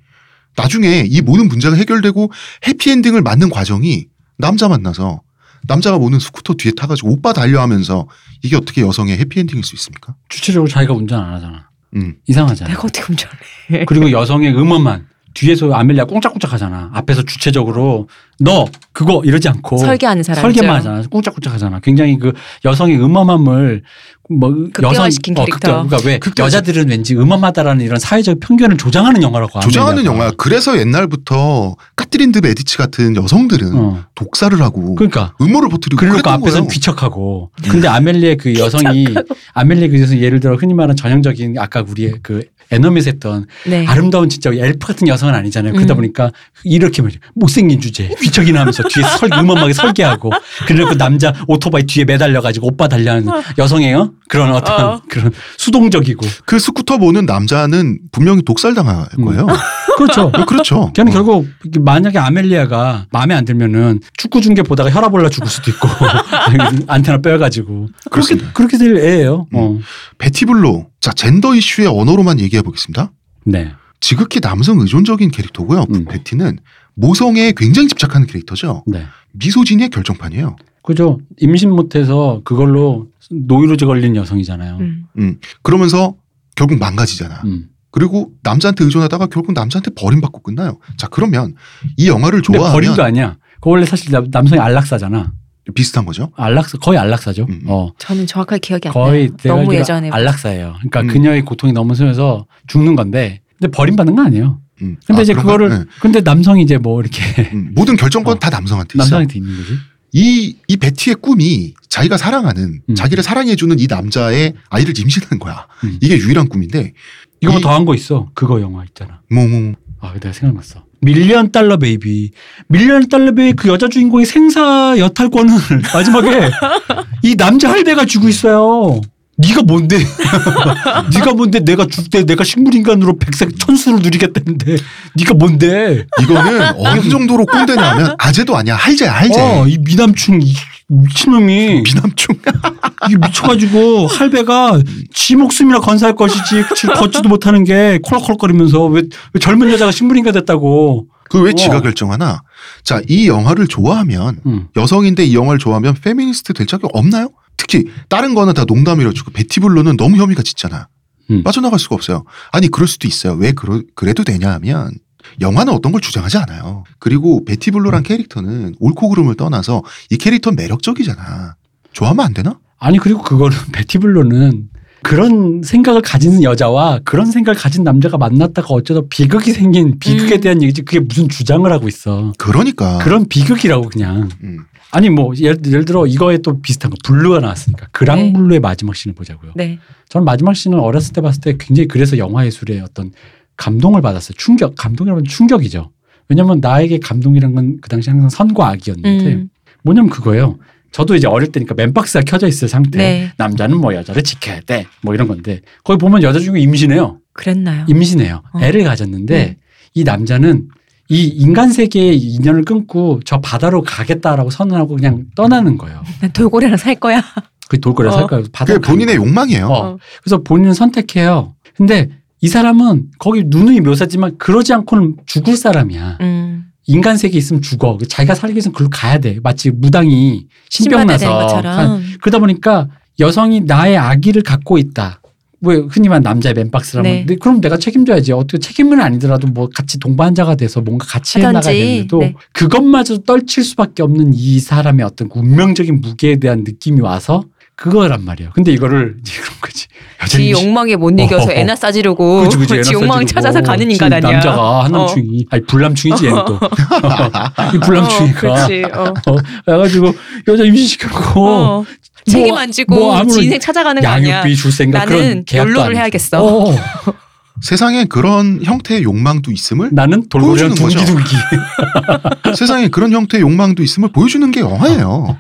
나중에 이 모든 문제가 해결되고 해피엔딩을 맞는 과정이 남자 만나서 남자가 모는 스쿠터 뒤에 타가지고 오빠 달려하면서 이게 어떻게 여성의 해피엔딩일 수 있습니까? 주체적으로 자기가 운전 안 하잖아. 음. 이상하잖아. 내가 어떻게 운전해? 그리고 여성의 음원만 뒤에서 아멜리아 꽁짝꽁짝 하잖아. 앞에서 주체적으로 너 그거 이러지 않고 설계하는 사람이죠. 설계만 하잖아. 꽁짝꽁짝 하잖아. 굉장히 그 여성의 음험함을 뭐 극대화시킨 어, 캐릭터. 극대화. 그러니까 왜 극대화. 여자들은 왠지 음험하다라는 이런 사회적 편견을 조장하는 영화라고 조장하는 아멜리아가. 영화. 그래서 옛날부터 까트린 드 메디치 같은 여성들은 어. 독살을 하고 그러니까 음모를 퍼뜨리고 그러니까 거예요. 귀척하고 근데 아멜리의 그 여성이 아멜리의 그 여성 예를 들어 흔히 말하는 전형적인 아까 우리의 그 에너미스 했던 네. 아름다운 진짜 엘프 같은 여성은 아니잖아요. 그러다 음. 보니까 이렇게. 못생긴 주제 귀척이나 하면서 뒤에서 음험하게 설계하고 그리고 남자 오토바이 뒤에 매달려가지고 오빠 달려하는 여성의 어? 그런 어떤 어. 그런 수동적이고 그 스쿠터 모는 남자는 분명히 독살당할 음. 거예요. 그렇죠. 어, 그렇죠. 걔는 어. 결국 만약에 아멜리아가 마음에 안 들면은 축구 중계 보다가 혈압 올라 죽을 수도 있고 안테나 빼가지고 그렇게. 그렇게 될 애예요. 어. 베티블로. 자, 젠더 이슈의 언어로만 얘기해 보겠습니다. 네. 지극히 남성 의존적인 캐릭터고요. 음. 베티는 모성에 굉장히 집착하는 캐릭터죠. 네. 미소진의 결정판이에요. 그죠. 임신 못해서 그걸로 노이로제 걸린 여성이잖아요. 음. 음. 그러면서 결국 망가지잖아. 그리고 남자한테 의존하다가 결국 남자한테 버림받고 끝나요. 자, 그러면 이 영화를 좋아하면 버림도 아니야. 그 원래 사실 남- 남성이 안락사잖아. 비슷한 거죠. 안락사 거의 안락사죠. 음, 음. 어. 저는 정확하게 기억이 안 거의 나요. 너무 예전에 안락사예요. 그러니까 음. 그녀의 고통이 너무 심해서 죽는 건데 근데 버림받는 거 아니에요. 음. 근데 아, 이제 그런가? 그거를 네. 근데 남성이 이제 뭐 이렇게 음, 모든 결정권 어. 다 남성한테 있어. 남성한테 있는 거지. 이, 이 베티의 꿈이 자기가 사랑하는, 음. 자기를 사랑해주는 이 남자의 아이를 임신하는 거야. 음. 이게 유일한 꿈인데, 이거 이- 더한 거 있어. 그거 영화 있잖아. 뭐, 뭐, 아, 내가 생각났어. 밀리언 달러 베이비. 밀리언 달러 베이비 그 여자 주인공의 생사 여탈권을 마지막에 이 남자 할배가 쥐고 있어요. 네가 뭔데? 네가 뭔데? 내가 죽을 때 내가 식물 인간으로 백세 천수를 누리겠다는데 네가 뭔데? 이거는 어느 정도로 꼰대냐면 아재도 아니야. 할제야, 할제. 어, 이 미남충 이 미친놈이 미남충. 이게 미쳐가지고 할배가 지 목숨이나 건사할 것이지 지 걷지도 못하는 게 콜록콜록거리면서 왜, 왜 젊은 여자가 식물인간 됐다고? 그왜 어. 지가 결정하나? 자, 이 영화를 좋아하면, 응. 여성인데 이 영화를 좋아하면 페미니스트 될 자격 없나요? 특히 다른 거는 다 농담이라 치고 베티블로는 너무 혐의가 짙잖아. 음. 빠져나갈 수가 없어요. 아니 그럴 수도 있어요. 왜 그러, 그래도 되냐 하면 영화는 어떤 걸 주장하지 않아요. 그리고 베티블루란 캐릭터는 옳고 그름을 떠나서 이 캐릭터는 매력적이잖아. 좋아하면 안 되나? 아니 그리고 그거는 베티블루는 그런 생각을 가진 여자와 그런 생각을 가진 남자가 만났다가 어쩌다 비극이 생긴 비극에 음. 대한 얘기지 그게 무슨 주장을 하고 있어. 그러니까. 그런 비극이라고 그냥. 음. 아니 뭐 예를, 예를 들어 이거에 또 비슷한 거 블루가 나왔으니까 그랑 네. 블루의 마지막 씬을 보자고요. 네. 저는 마지막 씬을 어렸을 때 봤을 때 굉장히 그래서 영화 예술의 어떤 감동을 받았어요. 충격, 감동이라면 충격이죠. 왜냐면 나에게 감동이란 건 그 당시 항상 선과 악이었는데 음. 뭐냐면 그거예요. 저도 이제 어릴 때니까 맨박스가 켜져 있을 상태. 네. 남자는 뭐 여자를 지켜야 돼. 뭐 이런 건데 거기 보면 여자 중에 임신해요. 그랬나요? 임신해요. 어. 애를 가졌는데 네. 이 남자는 이 인간 세계의 인연을 끊고 저 바다로 가겠다라고 선언하고 그냥 떠나는 거예요. 난 돌고래랑 살 거야. 그 돌고래 어. 살까 그게 바다로 본인의 가는 욕망이에요. 어. 그래서 본인은 선택해요. 근데 이 사람은 거기 누누이 묘사지만 그러지 않고는 죽을 사람이야. 음. 인간 세계에 있으면 죽어. 자기가 살기 위해서는 글로 가야 돼. 마치 무당이 신병 나서. 그러다 보니까 여성이 나의 아기를 갖고 있다. 왜 흔히 말하는 남자의 맨박스라면 네. 그럼 내가 책임져야지 어떻게 책임은 아니더라도 뭐 같이 동반자가 돼서 뭔가 같이. 해나가야 되는데도 네. 그것마저 떨칠 수밖에 없는 이 사람의 어떤 운명적인 무게에 대한 느낌이 와서 그거란 말이에요. 근데 이거를 이제 그런 거지. 지 욕망에 못 이겨서 어. 애나 싸지려고 그치, 그치, 지 싸지르고. 찾아서 가는 인간 아니야. 남자가 한남충이 아니 불남충이지 얘는 또. 이. 그렇지. 어. 어, 그래가지고 여자 임신시켰고 어. 책임 안 지고 뭐지 인생 찾아가는 거 아니야. 양육비 줄 생각 그런 나는 계약도 연로를. 해야겠어. 어, 세상에 그런 형태의 욕망도 있음을 나는 거죠. 둥기둥기. 세상에 그런 형태의 욕망도 있음을 보여주는 게 영화예요.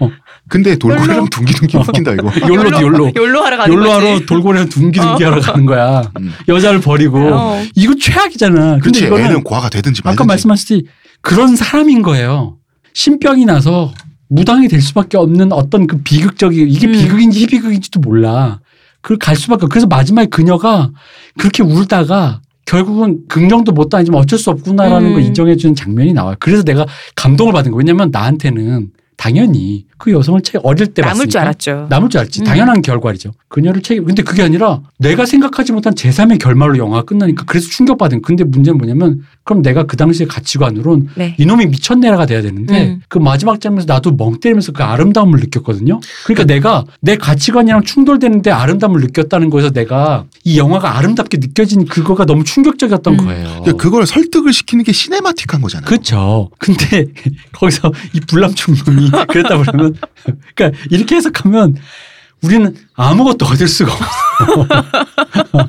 근데 돌고래랑 욜로. 둥기둥기 웃긴다 이거. 욜로지 욜로. 욜로 하러 가는 욜로. 하러 돌고래랑 둥기둥기 어. 하러 가는 거야. 음. 여자를 버리고. 어. 이거 최악이잖아. 근데 그렇지 이거는 애는 과가 되든지 말든지. 아까 말씀하셨듯이 그런 사람인 거예요. 신병이 나서 무당이 될 수밖에 없는 어떤 그 비극적인 이게 음. 비극인지 희비극인지도 몰라. 그걸 갈 수밖에 없- 그래서 마지막에 그녀가 그렇게 울다가 결국은 긍정도 못 다니지만 어쩔 수 없구나라는 음. 걸 인정해 주는 장면이 나와요. 그래서 내가 감동을 받은 거예요. 왜냐면 나한테는 당연히 그 여성을 책 어릴 때 남을 줄 봤으니까 알았죠. 남을 줄 알지. 음. 당연한 결과이죠. 그녀를 책임. 근데 그게 아니라 내가 생각하지 못한 제3의 결말로 영화가 끝나니까 그래서 충격받은. 근데 문제는 뭐냐면 그럼 내가 그 당시의 가치관으로는 네. 이놈이 미쳤네라가 돼야 되는데 음. 그 마지막 장면에서 나도 멍 때리면서 그 아름다움을 느꼈거든요. 그러니까 내가 내 가치관이랑 충돌되는데 아름다움을 느꼈다는 거에서 내가 이 영화가 아름답게 느껴진 그거가 너무 충격적이었던 음. 거예요. 그러니까 그걸 설득을 시키는 게 시네마틱한 거잖아요. 그렇죠. 근데 거기서 이 불남충 놈이 그랬다 그러면 그러니까 이렇게 해석하면 우리는 아무것도 얻을 수가 없어.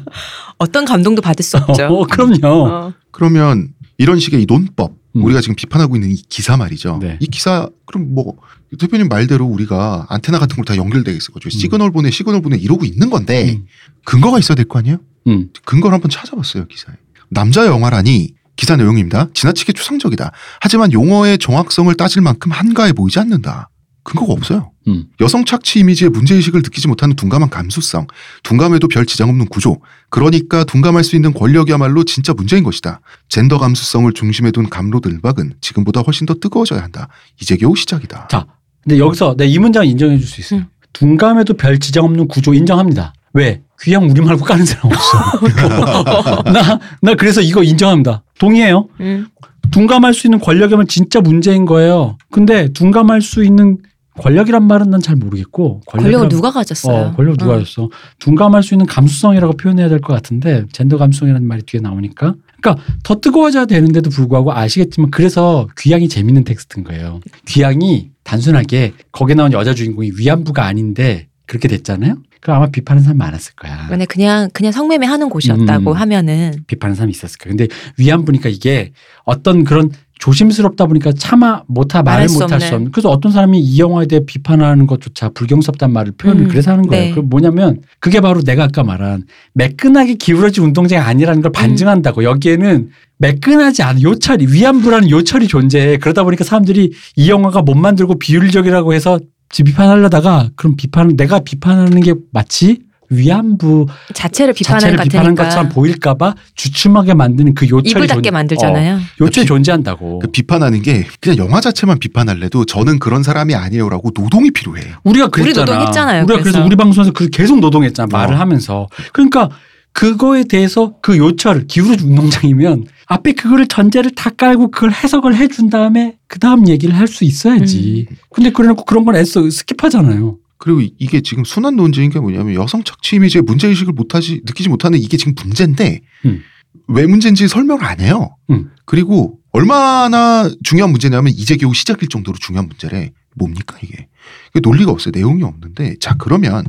어떤 감동도 받을 수 없죠. 어, 그럼요. 어. 그러면 이런 식의 이 논법 음. 우리가 지금 비판하고 있는 이 기사 말이죠. 네. 이 기사 그럼 뭐 대표님 말대로 우리가 안테나 같은 걸 다 연결되겠어 가지고 시그널 보내 시그널 보내 이러고 있는 건데 음. 근거가 있어야 될 거 아니에요? 음. 근거를 한번 찾아봤어요 기사에. 남자 영화라니 기사 내용입니다. 지나치게 추상적이다. 하지만 용어의 정확성을 따질 만큼 한가해 보이지 않는다. 근거가 없어요. 음. 여성 착취 이미지의 문제의식을 느끼지 못하는 둔감한 감수성, 둔감에도 별 지장 없는 구조, 그러니까 둔감할 수 있는 권력이야말로 진짜 문제인 것이다. 젠더 감수성을 중심에 둔 감로들박은 지금보다 훨씬 더 뜨거워져야 한다. 이제 겨우 시작이다. 자, 근데 여기서 내 이 문장 인정해 줄 수 있어요. 음. 둔감에도 별 지장 없는 구조 인정합니다. 왜? 귀양 우리 말 고 까는 사람 없어. 나, 나 그래서 이거 인정합니다. 동의해요. 음. 둔감할 수 있는 권력이면 진짜 문제인 거예요. 근데 둔감할 수 있는 권력이란 말은 난 잘 모르겠고 권력을 누가 가졌어요? 어, 권력 누가 어. 줬어? 둔감할 수 있는 감수성이라고 표현해야 될 것 같은데 젠더 감수성이라는 말이 뒤에 나오니까 그러니까 더 뜨거워져야 되는데도 불구하고 아시겠지만 그래서 귀향이 재밌는 텍스트인 거예요. 귀향이 단순하게 거기에 나온 여자 주인공이 위안부가 아닌데 그렇게 됐잖아요. 그럼 아마 비판하는 사람 많았을 거야. 만약 그냥 그냥 성매매 하는 곳이었다고 음. 하면은 비판하는 사람이 있었을 거예요. 근데 위안부니까 이게 어떤 그런 조심스럽다 보니까 차마 못하 말을 못할 수 없는. 그래서 어떤 사람이 이 영화에 대해 비판하는 것조차 불경스럽다는 말을 표현을 음, 그래서 하는 거예요. 네. 그 뭐냐면 그게 바로 내가 아까 말한 매끈하게 기울어진 운동장이 아니라는 음. 걸 반증한다고. 여기에는 매끈하지 않은 요철이 위안부라는 요철이 존재해. 그러다 보니까 사람들이 이 영화가 못 만들고 비윤리적이라고 해서 비판하려다가 그럼 비판 내가 비판하는 게 마치 위안부 자체를 비판하는 자체를 같으니까 것처럼 보일까봐 주춤하게 만드는 그 요철이 입을 닫게 존- 만들잖아요. 어, 요철이 비- 존재한다고. 그 비판하는 게 그냥 영화 자체만 비판할래도 저는 그런 사람이 아니에요라고 노동이 필요해. 우리가 우리 그랬잖아. 노동했잖아요, 우리가 그래서 그래서. 우리 방송에서 그 계속 노동했잖아. 어. 말을 하면서. 그러니까 그거에 대해서 그 요철 기울어진 운동장이면 앞에 그거를 전제를 다 깔고 그걸 해석을 해준 다음에 그 다음 얘기를 할 수 있어야지. 음. 근데 그래놓고 그런 건 애써 skip하잖아요. 그리고 이- 이게 지금 순환 논쟁인 게 뭐냐면 여성 착취 이미지의 문제 의식을 못하지 느끼지 못하는 이게 지금 문제인데 음. 왜 문제인지 설명을 안 해요. 음. 그리고 얼마나 중요한 문제냐면 이제 겨우 시작일 정도로 중요한 문제래. 뭡니까 이게? 이게 논리가 없어요. 내용이 없는데 자 그러면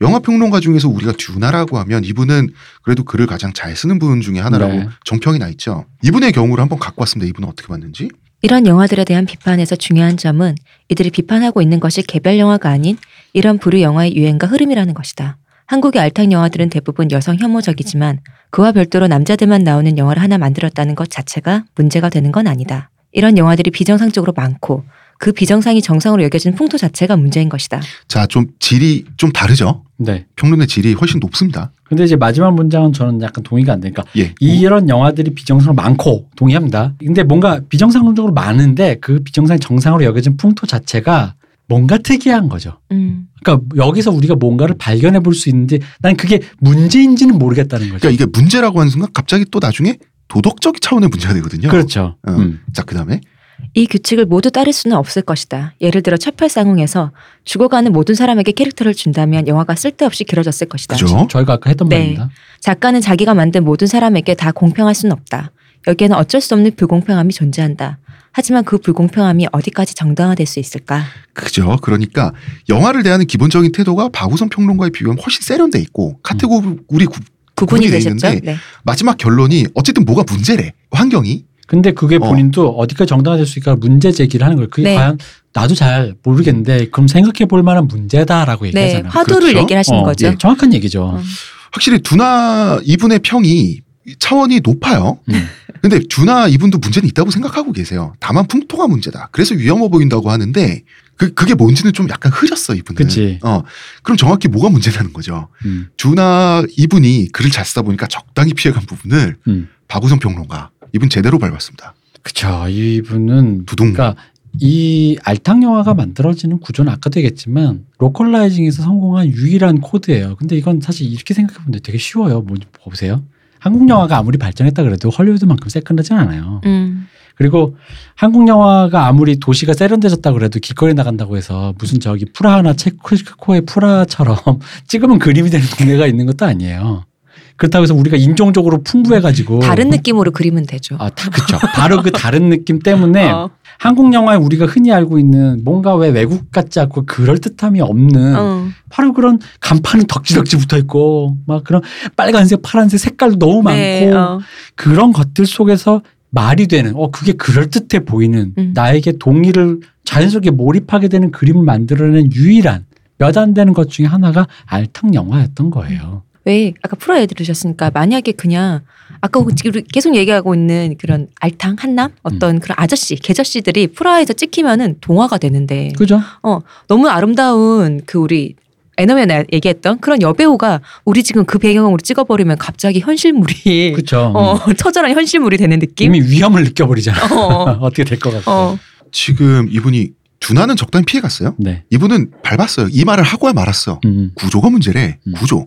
영화 평론가 중에서 우리가 듀나라고 하면 이분은 그래도 글을 가장 잘 쓰는 분 중에 하나라고 네. 정평이 나 있죠. 이분의 경우를 한번 갖고 왔습니다. 이분은 어떻게 봤는지. 이런 영화들에 대한 비판에서 중요한 점은 이들이 비판하고 있는 것이 개별 영화가 아닌 이런 부류 영화의 유행과 흐름이라는 것이다. 한국의 알탕 영화들은 대부분 여성 혐오적이지만 그와 별도로 남자들만 나오는 영화를 하나 만들었다는 것 자체가 문제가 되는 건 아니다. 이런 영화들이 비정상적으로 많고 그 비정상이 정상으로 여겨진 풍토 자체가 문제인 것이다. 자 좀 질이 좀 다르죠. 네. 평론의 질이 훨씬 높습니다. 근데 이제 마지막 문장은 저는 약간 동의가 안 되니까 예. 이런 영화들이 비정상으로 많고 동의합니다. 근데 뭔가 비정상적으로 많은데 그 비정상이 정상으로 여겨진 풍토 자체가 뭔가 특이한 거죠. 음. 그러니까 여기서 우리가 뭔가를 발견해 볼 수 있는데 난 그게 문제인지는 모르겠다는 거죠. 그러니까 이게 문제라고 하는 순간 갑자기 또 나중에 도덕적 차원의 문제가 되거든요. 그렇죠. 어. 음. 자, 그 다음에 이 규칙을 모두 따를 수는 없을 것이다. 예를 들어 첫팔상웅에서 죽어가는 모든 사람에게 캐릭터를 준다면 영화가 쓸데없이 길어졌을 것이다. 그죠? 저희가 아까 했던 네. 말입니다. 작가는 자기가 만든 모든 사람에게 다 공평할 수는 없다. 여기에는 어쩔 수 없는 불공평함이 존재한다. 하지만 그 불공평함이 어디까지 정당화될 수 있을까? 그죠. 그러니까 영화를 대하는 기본적인 태도가 박우선 평론가에 비교하면 훨씬 세련돼 있고 카테고리 구, 구분이 돼 되셨죠? 있는데 네. 마지막 결론이 어쨌든 뭐가 문제래. 환경이. 근데 그게 어. 본인도 어. 디까지 정당화될 수 있을까 문제 제기를 하는 거예요. 그게 네. 과연 나도 잘 모르겠는데 그럼 생각해 볼 만한 문제다라고 네, 얘기하잖아요. 화두를 그렇죠? 얘기를 하시는 어, 거죠. 예, 정확한 얘기죠. 음. 확실히 두나 이분의 평이 차원이 높아요. 음. 근데 듀나 이분도 문제는 있다고 생각하고 계세요. 다만 풍토가 문제다. 그래서 위험해 보인다고 하는데 그 그게 뭔지는 좀 약간 흐렸어 이분은. 그치. 어 그럼 정확히 뭐가 문제라는 거죠. 음, 듀나 이분이 글을 잘 쓰다 보니까 적당히 피해간 부분을 음. 박우성 평론가 이분 제대로 밟았습니다. 그쵸. 이분은 두둥. 그러니까 이 알탕 영화가 만들어지는 구조는 아까도 얘기했지만 localizing에서 성공한 유일한 코드예요. 근데 이건 사실 이렇게 생각해보면 되게 쉬워요. 뭐 보세요. 한국 영화가 아무리 발전했다 그래도 헐리우드만큼 세끈하진 않아요. 음. 그리고 한국 영화가 아무리 도시가 세련돼졌다 그래도 길거리 나간다고 해서 무슨 저기 프라하나 체코의 프라처럼 찍으면 그림이 되는 동네가 있는 것도 아니에요. 그렇다고 해서 우리가 인종적으로 풍부해가지고 다른 느낌으로 그리면 되죠. 아, 다 그쵸. 바로 그 다른 느낌 때문에 어. 한국 영화에 우리가 흔히 알고 있는 뭔가 왜 외국 같지 않고 그럴 듯함이 없는 어. 바로 그런 간판은 덕지덕지 붙어 있고 막 그런 빨간색, 파란색 색깔도 너무 많고 네, 어. 그런 것들 속에서 말이 되는 어 그게 그럴 듯해 보이는 음. 나에게 동의를 자연스럽게 몰입하게 되는 그림을 만들어낸 유일한 몇 안 되는 것 중에 하나가 알탕 영화였던 거예요. 왜 아까 프라 얘기 들으셨으니까 만약에 그냥 아까 지금 계속 얘기하고 있는 그런 알탕 한남 어떤 음. 그런 아저씨 계저씨들이 프라에서 찍히면은 동화가 되는데 그죠? 너무 아름다운 그 우리 애너면 얘기했던 그런 여배우가 우리 지금 그 배경으로 찍어버리면 갑자기 현실물이 그죠. 어 처절한 현실물이 되는 느낌. 이미 위험을 느껴버리잖아. 어. 어떻게 될 것 같고. 어. 지금 이분이 두나는 적당히 피해갔어요. 네. 이분은 밟았어요. 이 말을 하고야 말았어. 음, 구조가 문제래. 음. 구조.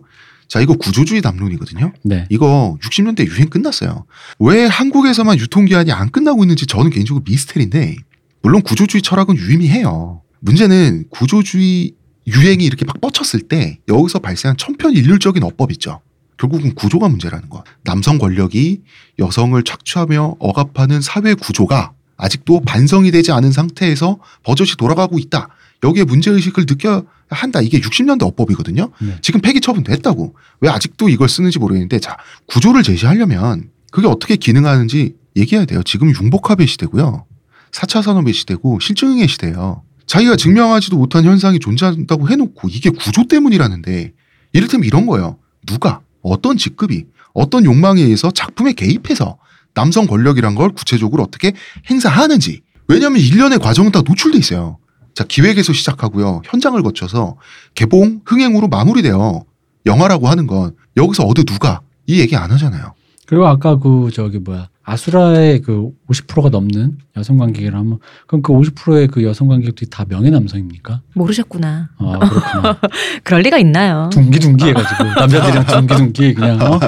자 이거 구조주의 담론이거든요. 네. 이거 60년대 유행 끝났어요. 왜 한국에서만 유통기한이 안 끝나고 있는지 저는 개인적으로 미스테리인데 물론 구조주의 철학은 유의미해요. 문제는 구조주의 유행이 이렇게 막 뻗쳤을 때 여기서 발생한 천편일률적인 어법 있죠. 결국은 구조가 문제라는 거. 남성 권력이 여성을 착취하며 억압하는 사회 구조가 아직도 반성이 되지 않은 상태에서 버젓이 돌아가고 있다. 여기에 문제의식을 느껴야 한다. 이게 60년대 어법이거든요. 네. 지금 폐기 처분됐다고. 왜 아직도 이걸 쓰는지 모르겠는데 자 구조를 제시하려면 그게 어떻게 기능하는지 얘기해야 돼요. 지금 융복합의 시대고요. 4차 산업의 시대고 실증의 시대예요. 자기가 증명하지도 못한 현상이 존재한다고 해놓고 이게 구조 때문이라는데 이를테면 이런 거예요. 누가 어떤 직급이 어떤 욕망에 의해서 작품에 개입해서 남성 권력이란 걸 구체적으로 어떻게 행사하는지 왜냐하면 일련의 과정은 다 노출돼 있어요. 자 기획에서 시작하고요 현장을 거쳐서 개봉 흥행으로 마무리돼요. 영화라고 하는 건 여기서 어느 누가 이 얘기 안 하잖아요. 그리고 아까 그 저기 뭐야 아수라의 그 50%가 넘는 여성 관객이라면 그럼 그 50%의 그 여성 관객들이 다 명예 남성입니까? 모르셨구나. 아 그렇구나. 그럴 리가 있나요? 둥기둥기 해가지고 남자들이랑 둥기둥기 그냥 어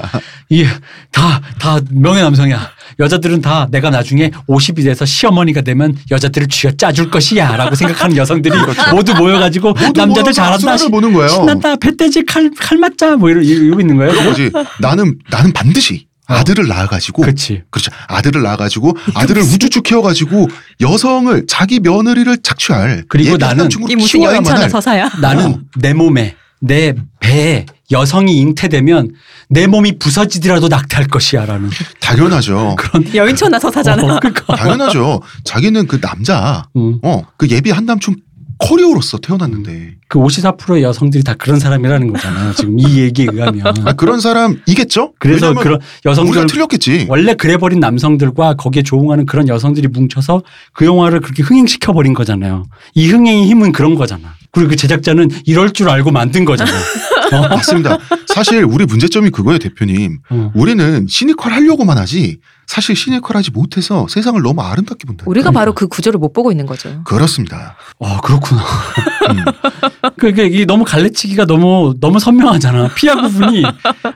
이게 다다 명예 남성이야. 여자들은 다 내가 나중에 50이 돼서 시어머니가 되면 여자들을 쥐어 짜줄 것이야라고 생각하는 여성들이 모두 모여가지고 남자들 잘한다. 를 보는 거예요. 신난다. 배돼지 칼, 칼 맞자. 뭐 이러, 이러고 있는 거예요. 뭐지? 나는 나는 반드시 어. 아들을 낳아가지고 그렇지. 그렇죠. 아들을 낳아가지고 아들을 우쭈쭈 키워가지고 여성을 자기 며느리를 착취할 그리고 나는 이 무슨 할 서사야? 나는 어. 내 몸에 내 배에 여성이 잉태되면 내 몸이 부서지더라도 낙태할 것이야라는 당연하죠. 그런 여인천하 서사잖아. 어, 그러니까. 당연하죠. 자기는 그 남자 음, 어그 예비 한남충 커리어로서 태어났는데 그 54%의 여성들이 다 그런 사람이라는 거잖아요. 지금 이 얘기에 의하면. 아, 그런 사람이겠죠? 그래서 그런 여성들 우리가 틀렸겠지. 원래 그래버린 남성들과 거기에 조응하는 그런 여성들이 뭉쳐서 그 영화를 그렇게 흥행시켜 버린 거잖아요. 이 흥행의 힘은 그런 거잖아. 그리고 그 제작자는 이럴 줄 알고 만든 거잖아. 어? 맞습니다. 사실 우리 문제점이 그거예요, 대표님. 어. 우리는 시니컬 하려고만 하지 사실 시니컬하지 못해서 세상을 너무 아름답게 본다. 우리가 바로 그 구조를 못 보고 있는 거죠. 그렇습니다. 아 그렇구나. 음. 그게 이게 너무 갈래치기가 너무 너무 선명하잖아. 피하 구분이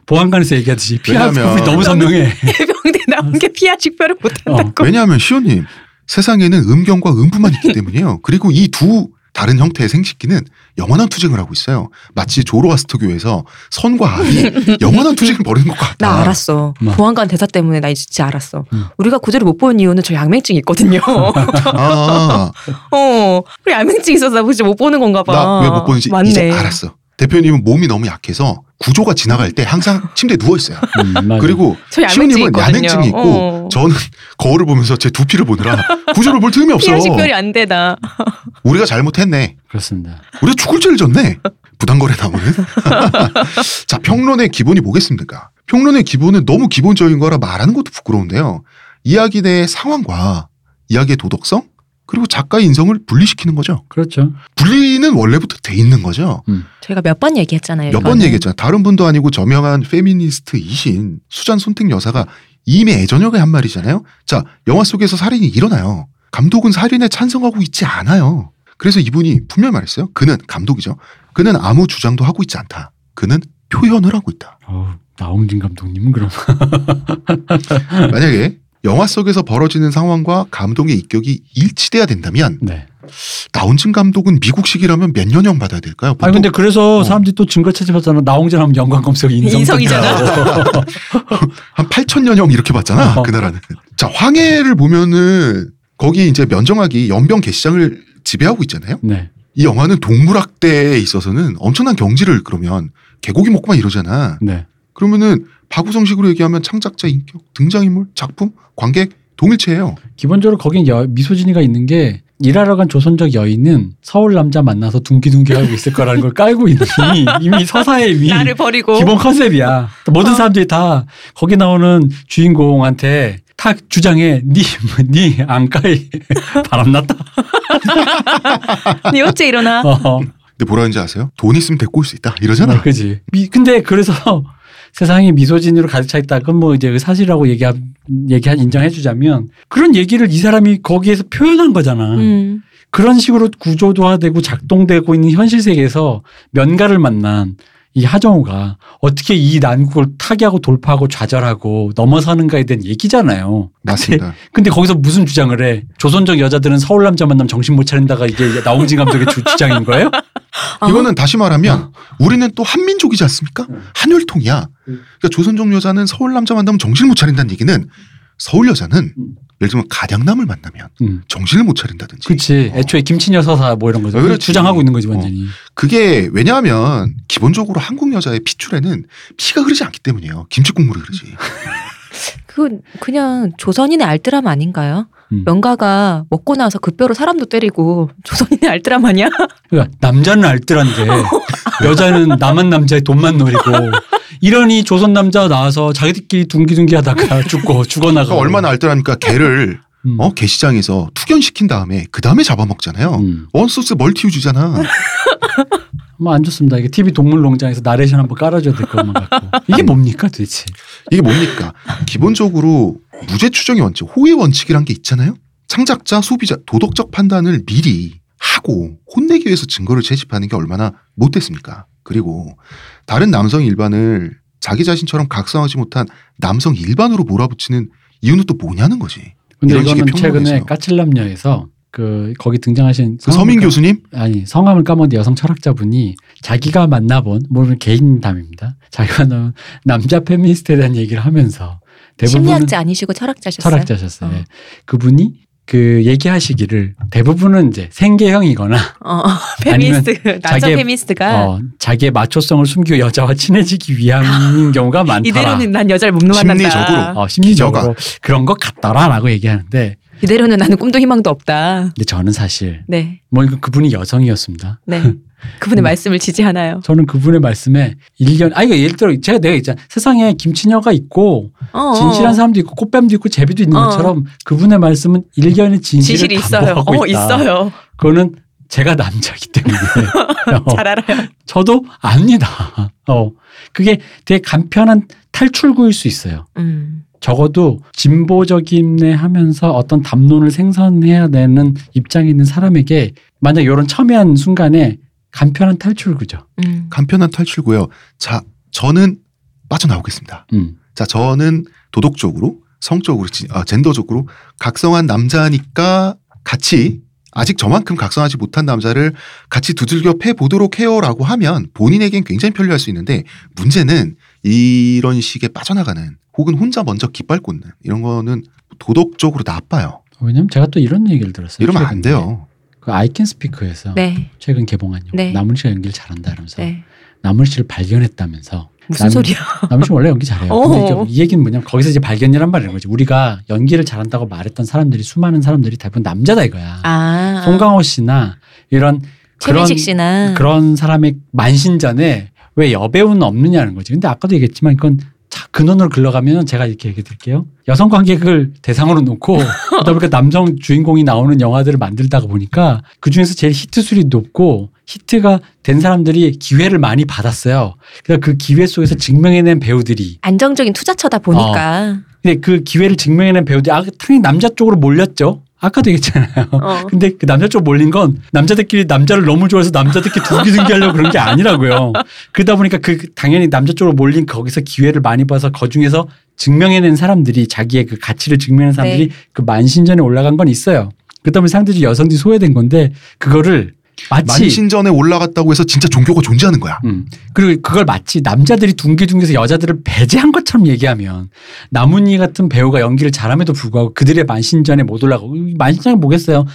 보안관에서 얘기하듯이 왜냐면- 구분이 너무 선명해. 해병대 나온 게 피하 직별을 못한다고. 왜냐하면 시호님 세상에는 음경과 음부만 있기 때문이에요. 그리고 이 두 다른 형태의 생식기는 영원한 투쟁을 하고 있어요. 마치 조로아스터교에서 선과 악이 영원한 투쟁을 벌이는 것 같다. 나 알았어. 뭐? 보안관 대사 때문에 나 진짜 알았어. 음. 우리가 구조를 못 보는 이유는 저 양맹증이 있거든요. 아, 어, 우리 양맹증 있어서 나 진짜 못 보는 건가 봐. 나 왜 못 보는지 맞네. 이제 알았어. 대표님은 몸이 너무 약해서 구조가 지나갈 때 항상 침대에 누워 있어요. 음. 그리고 있거든요. 야맹증이 있고 어. 저는 거울을 보면서 제 두피를 보느라 구조를 볼 틈이 없어. 직별이 안 되다. 우리가 잘못했네. 그렇습니다. 우리가 죽을 죄를 졌네. 부당거래 나오는. 자, 평론의 기본이 뭐겠습니까? 평론의 기본은 너무 기본적인 거라 말하는 것도 부끄러운데요. 이야기 내 상황과 이야기의 도덕성 그리고 작가의 인성을 분리시키는 거죠. 그렇죠. 분리는 원래부터 돼 있는 거죠. 저희가 몇 번 얘기했잖아요. 몇번 이거는. 얘기했잖아요. 다른 분도 아니고 저명한 페미니스트이신 수잔 손택 여사가 이미 애저녁에 한 말이잖아요. 자, 영화 속에서 살인이 일어나요. 감독은 살인에 찬성하고 있지 않아요. 그래서 이분이 분명히 말했어요. 그는 감독이죠. 그는 아무 주장도 하고 있지 않다. 그는 표현을 하고 있다. 어, 나홍진 감독님은 그럼 만약에 영화 속에서 벌어지는 상황과 감독의 입격이 일치돼야 된다면 네. 나온진 감독은 미국식이라면 몇 년형 받아야 될까요? 아니 근데 그래서 어. 사람들이 또 증거 채집하잖아. 나홍진 하면 연관 검색 인성 인성이잖아. 한 8천 년형 이렇게 받잖아. 어. 그 나라는. 자 황해를 보면은 거기 이제 면정학이 연변 개시장을 지배하고 있잖아요. 네. 이 영화는 동물학대에 있어서는 엄청난 경지를 그러면 개고기 먹고만 이러잖아. 네. 그러면은 바구성식으로 얘기하면 창작자 인격, 등장인물, 작품, 관객 동일체예요. 기본적으로 거긴 여, 미소진이가 있는 게 일하러 간 조선적 여인은 서울 남자 만나서 둥기둥기 하고 있을 거라는 걸 깔고 있니 이미 서사에 이미 나를 버리고 기본 컨셉이야. 모든 사람들이 다 거기 나오는 주인공한테 탁 주장해 니니 안가에 바람났다. 네 어째 일어나? 어, 근데 뭐라 하는지 아세요? 돈 있으면 데리고 올 수 있다. 이러잖아. 어, 그지. 미, 근데 그래서 세상이 미소진으로 가득 차 있다. 그건 뭐 이제 사실이라고 얘기한 얘기한 인정해주자면 그런 얘기를 이 사람이 거기에서 표현한 거잖아. 음. 그런 식으로 구조도화되고 작동되고 있는 현실 세계에서 면가를 만난 이 하정우가 어떻게 이 난국을 타개하고 돌파하고 좌절하고 넘어서는가에 대한 얘기잖아요. 맞습니다. 근데 거기서 무슨 주장을 해? 조선적 여자들은 서울 남자 만나면 정신 못 차린다가 이게 나홍진 감독의 주, 주장인 거예요? 아. 이거는 다시 말하면 우리는 또 한민족이지 않습니까? 한혈통이야. 그러니까 조선족 여자는 서울 남자 만나면 정신을 못 차린다는 얘기는 서울 여자는 음. 예를 들면 가량남을 만나면 음. 정신을 못 차린다든지. 그치. 어. 애초에 김치녀 서사 뭐 이런 거죠. 어, 그렇지. 주장하고 있는 거지 완전히. 그게 왜냐하면 기본적으로 한국 여자의 피줄에는 피가 흐르지 않기 때문이에요. 김치 국물이 흐르지. 그 그냥 조선인의 알뜰함 아닌가요? 음. 명가가 먹고 나서 그 뼈로 사람도 때리고 조선인의 알뜰함 아니야? 그러니까 남자는 알뜰한데 여자는 남한 남자의 돈만 노리고 이러니 조선 남자 나와서 자기들끼리 둥기둥기 하다가 죽고 죽어나가고 그러니까 얼마나 알뜰합니까? 개를 음. 어 개시장에서 투견시킨 다음에 그 다음에 잡아먹잖아요. 음. 원소스 멀티유 주잖아. 뭐 안 좋습니다. 이게 TV 동물농장에서 나레이션 한번 깔아줘야 될 것만 같고 이게 뭡니까 도대체? 이게 뭡니까? 기본적으로 무죄 추정의 원칙, 호의 원칙이란 게 있잖아요. 창작자, 소비자, 도덕적 판단을 미리 하고 혼내기 위해서 증거를 채집하는 게 얼마나 못됐습니까? 그리고 다른 남성 일반을 자기 자신처럼 각성하지 못한 남성 일반으로 몰아붙이는 이유는 또 뭐냐는 거지. 근데 이거는 최근에. 까칠남녀에서 그 거기 등장하신 그 서민 교수님 까- 아니 성함을 까먹은 여성 철학자분이 자기가 만나본 물론 개인담입니다. 자기가 만나본 남자 페미니스트에 대한 얘기를 하면서 대부분은 심리학자 아니시고 철학자셨어요? 철학자셨어요. 어. 예. 그분이 그 얘기하시기를 대부분은 이제 생계형이거나 어, 페미니스트 자기의- 페미니스트가 어, 자기의 마초성을 숨기고 여자와 친해지기 위함인 경우가 많더라. 이대로는 난 여자를 못 만난다. 심리적으로. 어, 심리적으로 기저가. 그런 것 같더라라고 얘기하는데 이대로는 나는 꿈도 희망도 없다. 근데 저는 사실 네, 뭐 그분이 여성이었습니다. 네. 그분의 음. 말씀을 지지하나요? 저는 그분의 말씀에 일견 아 이거 예를 들어 제가 내가 있잖아 세상에 김치녀가 있고 어, 진실한 어. 사람도 있고 꽃뱀도 있고 제비도 있는 어. 것처럼 그분의 말씀은 일견의 진실을 있어요. 어. 있어요. 그거는 제가 남자기 때문에 어, 잘 알아요. 저도 압니다. 어 그게 되게 간편한 탈출구일 수 있어요. 음. 적어도 진보적임내 하면서 어떤 담론을 생산해야 되는 입장에 있는 사람에게 만약 이런 첨예한 순간에 간편한 탈출구죠. 음. 간편한 탈출고요. 자, 저는 빠져나오겠습니다. 음. 자, 저는 도덕적으로, 성적으로, 지- 아, 젠더적으로 각성한 남자니까 같이 아직 저만큼 각성하지 못한 남자를 같이 두들겨 패 보도록 해요라고 하면 본인에겐 굉장히 편리할 수 있는데 문제는 이런 식의 빠져나가는 혹은 혼자 먼저 깃발 꽂는 이런 거는 도덕적으로 나빠요. 왜냐면 제가 또 이런 얘기를 들었어요. 이러면 안 최근에. 돼요. 그 아이캔 스피커에서 네, 최근 개봉한 영화 네. 나물 씨가 연기를 잘한다 이러면서 네. 나물 씨를 발견했다면서 무슨 남- 소리야? 나물 씨 원래 연기 잘해요. 어. 근데 이게 이 얘기는 뭐냐면 거기서 이제 발견이란 말이는 거지. 우리가 연기를 잘한다고 말했던 사람들이 수많은 사람들이 대부분 남자다 이거야. 아, 송강호 씨나 이런 그런 최민식 씨나 그런 사람의 만신전에 왜 여배우는 없느냐는 거지. 근데 아까도 얘기했지만 이건 자, 근원으로 글러가면 제가 이렇게 얘기 드릴게요. 여성 관객을 대상으로 놓고 그러다 보니까 남성 주인공이 나오는 영화들을 만들다가 보니까 그 중에서 제일 히트술이 높고 히트가 된 사람들이 기회를 많이 받았어요. 그래서 그 기회 속에서 증명해낸 배우들이 안정적인 투자처다 보니까. 근데 그 기회를 증명해낸 배우들이 아, 당연히 남자 쪽으로 몰렸죠. 아까도 얘기했잖아요. 어. 근데 그 남자 쪽 몰린 건 남자들끼리 남자를 너무 좋아해서 남자들끼리 두기둥기 하려고 그런 게 아니라고요. 그러다 보니까 그 당연히 남자 쪽으로 몰린 거기서 기회를 많이 봐서 그 중에서 증명해낸 사람들이 자기의 그 가치를 증명하는 사람들이 네. 그 만신전에 올라간 건 있어요. 그 다음에 상대적으로 여성들이 소외된 건데 그거를 마치 만신전에 올라갔다고 해서 진짜 종교가 존재하는 거야. 음. 그리고 그걸 마치 남자들이 둥기둥기해서 여자들을 배제한 것처럼 얘기하면 나문희 같은 배우가 연기를 잘함에도 불구하고 그들의 만신전에 못 올라가고 이 만신전이 뭐겠어요.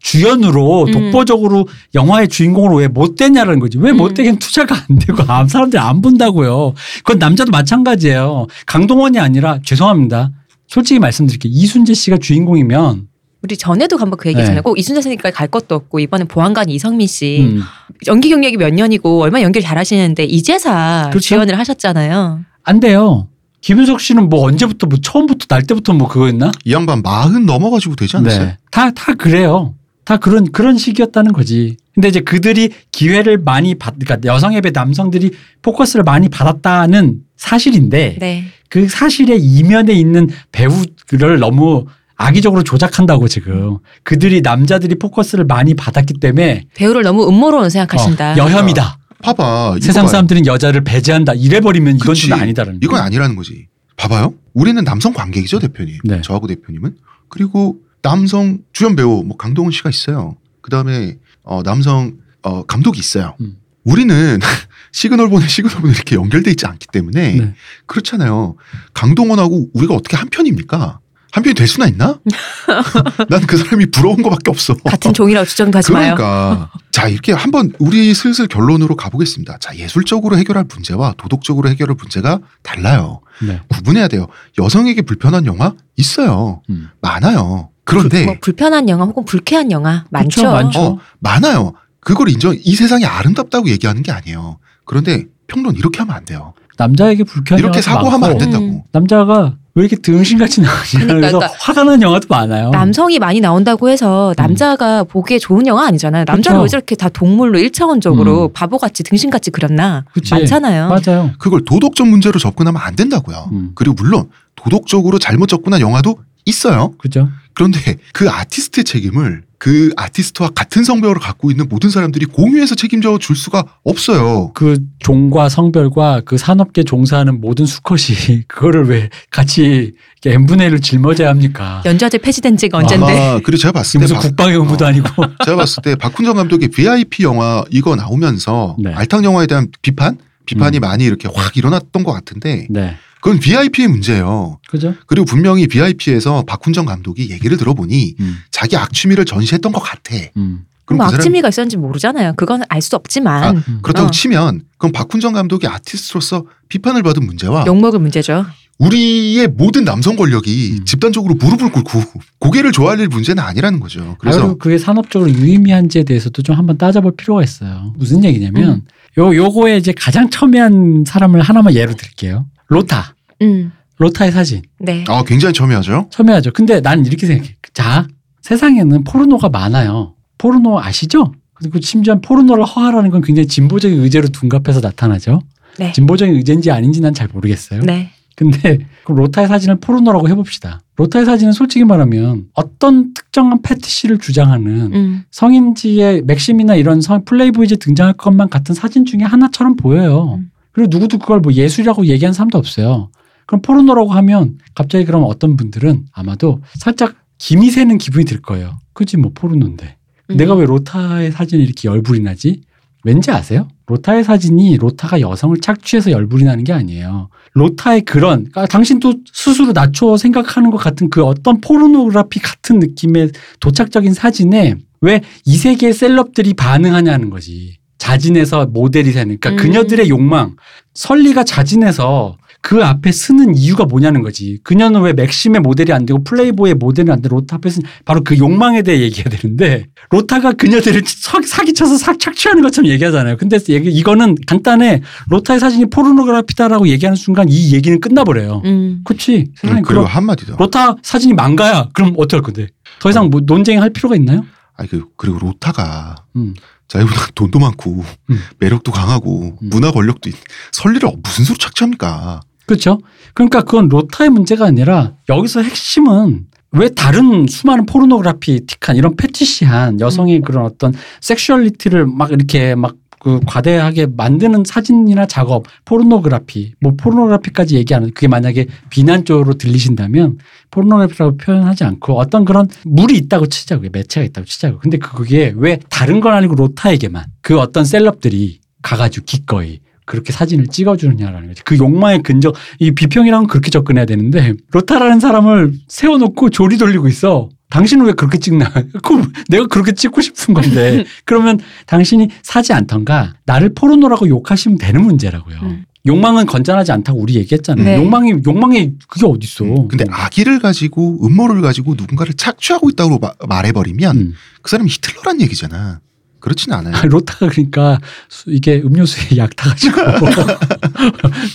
주연으로 음. 독보적으로 영화의 주인공으로 왜 못 되냐라는 거지. 왜못 음. 되긴 투자가 안 되고 아, 사람들이 안 본다고요. 그건 남자도 마찬가지예요. 강동원이 아니라 죄송합니다. 솔직히 말씀드릴게요. 이순재 씨가 주인공이면 우리 전에도 한번 그 얘기했잖아요. 네. 꼭 이순재 선생님까지 갈 것도 없고 이번에 보안관 이성민 씨 음, 연기 경력이 몇 년이고 얼마나 연기를 잘하시는데 이제사 그렇죠. 주연을 하셨잖아요. 안 돼요. 김윤석 씨는 뭐 언제부터 뭐 처음부터 날 때부터 뭐 그거였나? 이 양반 마흔 넘어가지고 되지 않았어요? 네. 다, 다 그래요. 다 그런, 그런 시기였다는 거지. 근데 이제 그들이 기회를 많이 받, 그러니까 여성에 비해 남성들이 포커스를 많이 받았다는 사실인데 네. 그 사실의 이면에 있는 배우를 너무 악의적으로 조작한다고 지금. 그들이 남자들이 포커스를 많이 받았기 때문에 배우를 너무 음모론으로 생각하신다. 어, 여혐이다. 봐봐. 이거 세상 봐요. 사람들은 여자를 배제한다. 이래버리면 이건 그치. 좀 아니다라는. 이건 거지. 아니라는 거지. 봐봐요. 우리는 남성 관객이죠, 대표님. 네. 저하고 대표님은. 그리고 남성 주연 배우 뭐 강동원 씨가 있어요. 그 다음에 어 남성 어 감독이 있어요. 음. 우리는 시그널 보내 시그널 보내 이렇게 연결돼 있지 않기 때문에 네. 그렇잖아요. 강동원하고 우리가 어떻게 한 편입니까? 한 편이 될 수나 있나? 난 그 사람이 부러운 것밖에 없어. 같은 종이라고 주장도 하지 마요. 그러니까 자 이렇게 한번 우리 슬슬 결론으로 가보겠습니다. 자 예술적으로 해결할 문제와 도덕적으로 해결할 문제가 달라요. 네. 구분해야 돼요. 여성에게 불편한 영화 있어요. 음. 많아요. 그런데 뭐 불편한 영화 혹은 불쾌한 영화 많죠. 그쵸, 많죠. 어, 많아요. 그걸 인정. 이 세상이 아름답다고 얘기하는 게 아니에요. 그런데 평론 이렇게 하면 안 돼요. 남자에게 불쾌한 이렇게 사고하면 안 많고 된다고. 음. 남자가 왜 이렇게 등신같이 나오냐 그러니까, 그래서 그러니까 화가 난 영화도 많아요. 남성이 많이 나온다고 해서 남자가 보기에 좋은 영화 아니잖아요. 남자를 음. 왜 저렇게 다 동물로 일차원적으로 음. 바보같이 등신같이 그렸나 그치. 많잖아요. 맞아요. 그걸 도덕적 문제로 접근하면 안 된다고요. 음. 그리고 물론 도덕적으로 잘못 접근한 영화도 있어요. 그죠? 그런데 그 아티스트의 책임을 그 아티스트와 같은 성별을 갖고 있는 모든 사람들이 공유해서 책임져 줄 수가 없어요. 그 종과 성별과 그 산업계 종사하는 모든 수컷이 그거를 왜 같이 n분의 1을 짊어져야 합니까? 연좌제 폐지된 지가 언젠데. 아마 그리고 제가 봤을 때 무슨 박- 국방의 의무도 어, 아니고. 제가 봤을 때 박훈정 감독의 VIP 영화 이거 나오면서 네. 알탕 영화에 대한 비판 비판이 음. 많이 이렇게 확 일어났던 것 같은데 네. 그건 VIP의 문제예요. 그죠? 그리고 분명히 VIP에서 박훈정 감독이 얘기를 들어보니 음. 자기 악취미를 전시했던 것 같아. 음. 그럼 뭐 그 악취미가 있었는지 모르잖아요. 그건 알 수 없지만 음. 그렇다고 어. 치면 그럼 박훈정 감독이 아티스트로서 비판을 받은 문제와 욕먹을 문제죠. 우리의 모든 남성 권력이 음. 집단적으로 무릎을 꿇고 고개를 조아릴 문제는 아니라는 거죠. 그래서 그래서 그게 산업적으로 유의미한지에 대해서도 좀 한번 따져볼 필요가 있어요. 무슨 얘기냐면 음. 요 요거에 이제 가장 첨예한 사람을 하나만 예로 들게요. 로타. 음. 로타의 사진. 네. 아 굉장히 첨예하죠. 첨예하죠. 근데 난 이렇게 생각해. 자, 세상에는 포르노가 많아요. 포르노 아시죠? 그리고 심지어 포르노를 허하라는 건 굉장히 진보적인 의제로 둔갑해서 나타나죠. 네. 진보적인 의제인지 아닌지 난 잘 모르겠어요. 네. 근데 그럼 로타의 사진을 포르노라고 해봅시다. 로타의 사진은 솔직히 말하면 어떤 특정한 fetish를 주장하는 음. 성인지의 맥심이나 이런 성 플레이보이즈에 등장할 것만 같은 사진 중에 하나처럼 보여요. 음. 그리고 누구도 그걸 뭐 예술이라고 얘기하는 사람도 없어요. 그럼 포르노라고 하면 갑자기 그럼 어떤 분들은 아마도 살짝 김이 새는 기분이 들 거예요. 그지 뭐 포르노인데. 음. 내가 왜 로타의 사진이 이렇게 열불이 나지? 왠지 아세요? 로타의 사진이 로타가 여성을 착취해서 열불이 나는 게 아니에요. 로타의 그런, 그러니까 당신도 스스로 낮춰 생각하는 것 같은 그 어떤 포르노그라피 같은 느낌의 도착적인 사진에 왜 이 세계의 celeb들이 반응하냐는 거지. 자진해서 모델이 되는, 그러니까 음. 그녀들의 욕망. 설리가 자진해서 그 앞에 쓰는 이유가 뭐냐는 거지. 그녀는 왜 맥심의 모델이 안 되고 플레이보이의 모델이 안 되고 로타 앞에 쓰는 바로 그 욕망에 대해 얘기해야 되는데 로타가 그녀들을 사- 사기쳐서 사- 착취하는 것처럼 얘기하잖아요. 근데 얘기, 이거는 간단해. 로타의 사진이 포르노그래피다라고 얘기하는 순간 이 얘기는 끝나버려요. 음. 그렇지. 세상에 그리고 그럼 한마디 더. 로타 사진이 망가야. 그럼 어떡할 건데? 더 이상 뭐 논쟁할 필요가 있나요? 아니 그 그리고 로타가 음. 자기보다 돈도 많고 음. 매력도 강하고 음. 문화 권력도 있. 설리를 무슨 수로 착취합니까? 그렇죠. 그러니까 그건 로타의 문제가 아니라 여기서 핵심은 왜 다른 수많은 pornographic한 이런 fetish한 여성의 그런 어떤 sexuality를 막 이렇게 막 그 과대하게 만드는 사진이나 작업, 포르노그래피, 뭐 포르노그래피까지 얘기하는 그게 만약에 비난 쪽으로 들리신다면 포르노그래피라고 표현하지 않고 어떤 그런 물이 있다고 치자고요. 매체가 있다고 치자고. 근데 그게 왜 다른 건 아니고 로타에게만 그 어떤 celeb들이 가가지고 기꺼이 그렇게 사진을 찍어주느냐라는 거지. 그 욕망의 근저, 이 비평이랑은 그렇게 접근해야 되는데, 로타라는 사람을 세워놓고 조리 돌리고 있어. 당신은 왜 그렇게 찍나? 그 내가 그렇게 찍고 싶은 건데. 그러면 당신이 사지 않던가, 나를 포르노라고 욕하시면 되는 문제라고요. 음. 욕망은 건전하지 않다고 우리 얘기했잖아요. 네. 욕망이, 욕망이 그게 어딨어. 음, 근데 악의를 가지고 음모를 가지고 누군가를 착취하고 있다고 마- 말해버리면 음. 그 사람이 히틀러란 얘기잖아. 그렇진 않아요. 로타가 그러니까 수- 이게 음료수에 약 타가지고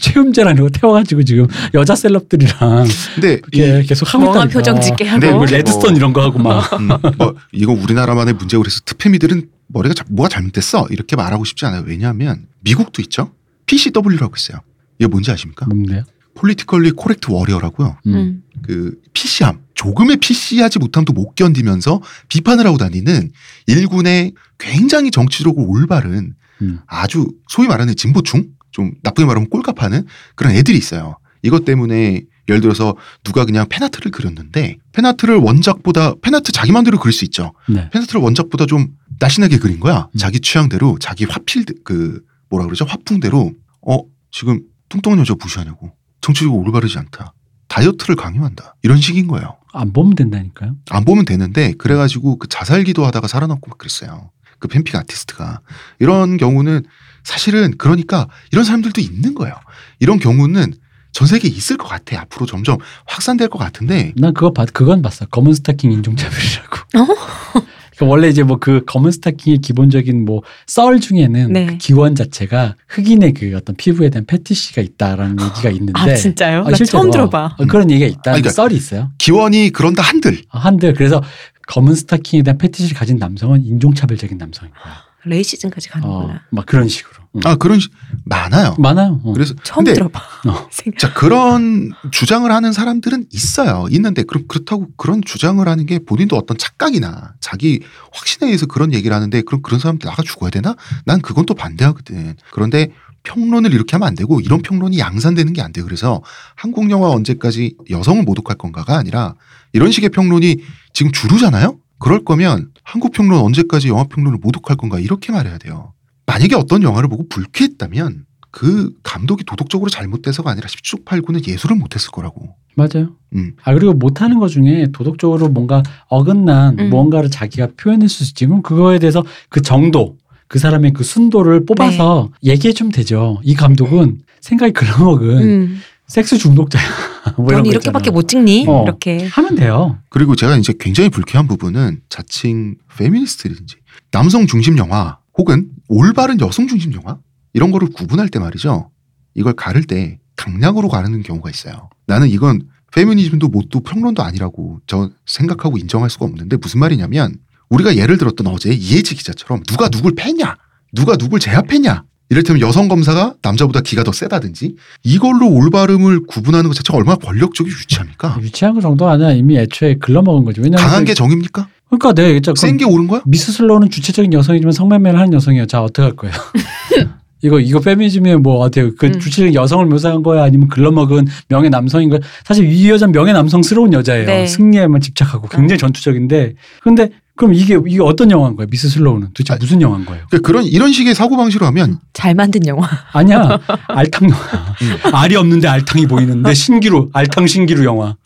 최음제랑 이거 태워가지고 지금 여자 셀럽들이랑 근데 이, 계속 하고 있다니까. 표정 짓게 하고. 네, 뭐 그렇죠. 레드스톤 이런 거 하고 막 음, 뭐 이거 우리나라만의 문제고 그래서 트페미들은 머리가 자- 뭐가 잘못됐어 이렇게 말하고 싶지 않아요. 왜냐하면 미국도 있죠. PCW라고 있어요. 이게 뭔지 아십니까? 뭔데요? politically correct warrior라고요. 음. 음. 그 PC함 조금의 PC하지 못함도 못 견디면서 비판을 하고 다니는 일군의 굉장히 정치적으로 올바른 음. 아주 소위 말하는 진보충 좀 나쁘게 말하면 꼴값하는 그런 애들이 있어요. 이것 때문에 예를 들어서 누가 그냥 펜아트를 그렸는데 펜아트를 원작보다 펜아트 자기 마음대로 그릴 수 있죠. 네. 펜아트를 원작보다 좀 날씬하게 그린 거야. 음. 자기 취향대로 자기 화필 그 뭐라 그러죠 화풍대로 어 지금 뚱뚱한 여자 무시하냐고 정치적으로 올바르지 않다. 다이어트를 강요한다. 이런 식인 거예요. 안 보면 된다니까요. 안 보면 되는데 그래가지고 그 자살기도 하다가 살아남고 막 그랬어요. 그 팬픽 아티스트가 이런 경우는 사실은 그러니까 이런 사람들도 있는 거예요. 이런 경우는 전 세계에 있을 것 같아. 앞으로 점점 확산될 것 같은데 난 그거 봤, 그건 봤어. 검은 스타킹 인종차별이라고. 어? 그 원래 이제 뭐 그 검은 스타킹의 기본적인 뭐 썰 중에는 네. 그 기원 자체가 흑인의 그 어떤 피부에 대한 패티시가 있다라는 얘기가 있는데. 아 진짜요? 아, 나 실제로. 처음 들어봐. 어, 그런 얘기가 있다는 아니, 그러니까- 썰이 있어요. 기원이 그런다 한들 어, 한들 그래서 검은 스타킹에 대한 패티시를 가진 남성은 인종차별적인 남성인 거야. 레이시즘까지 어, 가는구나. 막 그런 식으로. 응. 아 그런 식 많아요. 많아요. 어. 그래서 처음 근데 들어봐. 어. 생- 자 그런 주장을 하는 사람들은 있어요. 있는데 그럼 그렇다고 그런 주장을 하는 게 본인도 어떤 착각이나 자기 확신에 의해서 그런 얘기를 하는데 그럼 그런 사람들 나가 죽어야 되나? 난 그건 또 반대하거든. 그런데 평론을 이렇게 하면 안 되고 이런 평론이 양산되는 게 안 돼요. 그래서 한국 영화 언제까지 여성을 모독할 건가가 아니라 이런 식의 평론이 지금 주류잖아요. 그럴 거면 한국 평론 언제까지 영화 평론을 모독할 건가 이렇게 말해야 돼요. 만약에 어떤 영화를 보고 불쾌했다면 그 감독이 도덕적으로 잘못돼서가 아니라 10초 8구는 예술을 못했을 거라고. 맞아요. 음. 아 그리고 못하는 것 중에 도덕적으로 뭔가 어긋난 음. 무언가를 자기가 표현할 수 있지. 그럼 그거에 대해서 그 정도, 그 사람의 그 순도를 뽑아서 얘기해 주면 되죠. 이 감독은 생각이 글러먹은 음. 섹스 중독자야. 뭐넌거 이렇게밖에. 못 찍니? 어. 이렇게. 하면 돼요. 그리고 제가 이제 굉장히 불쾌한 부분은 자칭 페미니스트든지 남성 중심 영화 혹은 올바른 여성 중심 영화 이런 거를 구분할 때 말이죠. 이걸 가를 때 강약으로 가르는 경우가 있어요. 나는 이건 페미니즘도 뭣도 평론도 아니라고 저 생각하고 인정할 수가 없는데 무슨 말이냐면 우리가 예를 들었던 어제 이혜지 기자처럼 누가 누굴 패냐 누가 누굴 제압했냐 이를테면 여성 검사가 남자보다 기가 더 세다든지 이걸로 올바름을 구분하는 것 자체가 얼마나 권력적이 유치합니까? 유치한 거 정도 아니야. 이미 애초에 글러먹은 거지. 왜냐하면 강한 그- 게 정입니까? 그러니까 내가 얘기했잖아. 센게 옳은 거야? 미스 슬로우는 주체적인 여성이지만 성매매를 하는 여성이에요. 자 어떻게 할 거예요? 이거 이거 페미니즘이 뭐 어때요? 그 음. 주체적인 여성을 묘사한 거야 아니면 글러먹은 명예 남성인 거야? 사실 이 여자는 명예 남성스러운 여자예요. 네. 승리에만 집착하고 굉장히 전투적인데 근데 그럼 이게 이게 어떤 영화인 거야? 미스 슬로우는 도대체 아, 무슨 영화인 거예요? 그러니까 그런 이런 식의 사고 방식으로 하면 잘 만든 영화. 아니야 알탕 영화. 음. 알이 없는데 알탕이 보이는데 신기루 알탕 신기루 영화.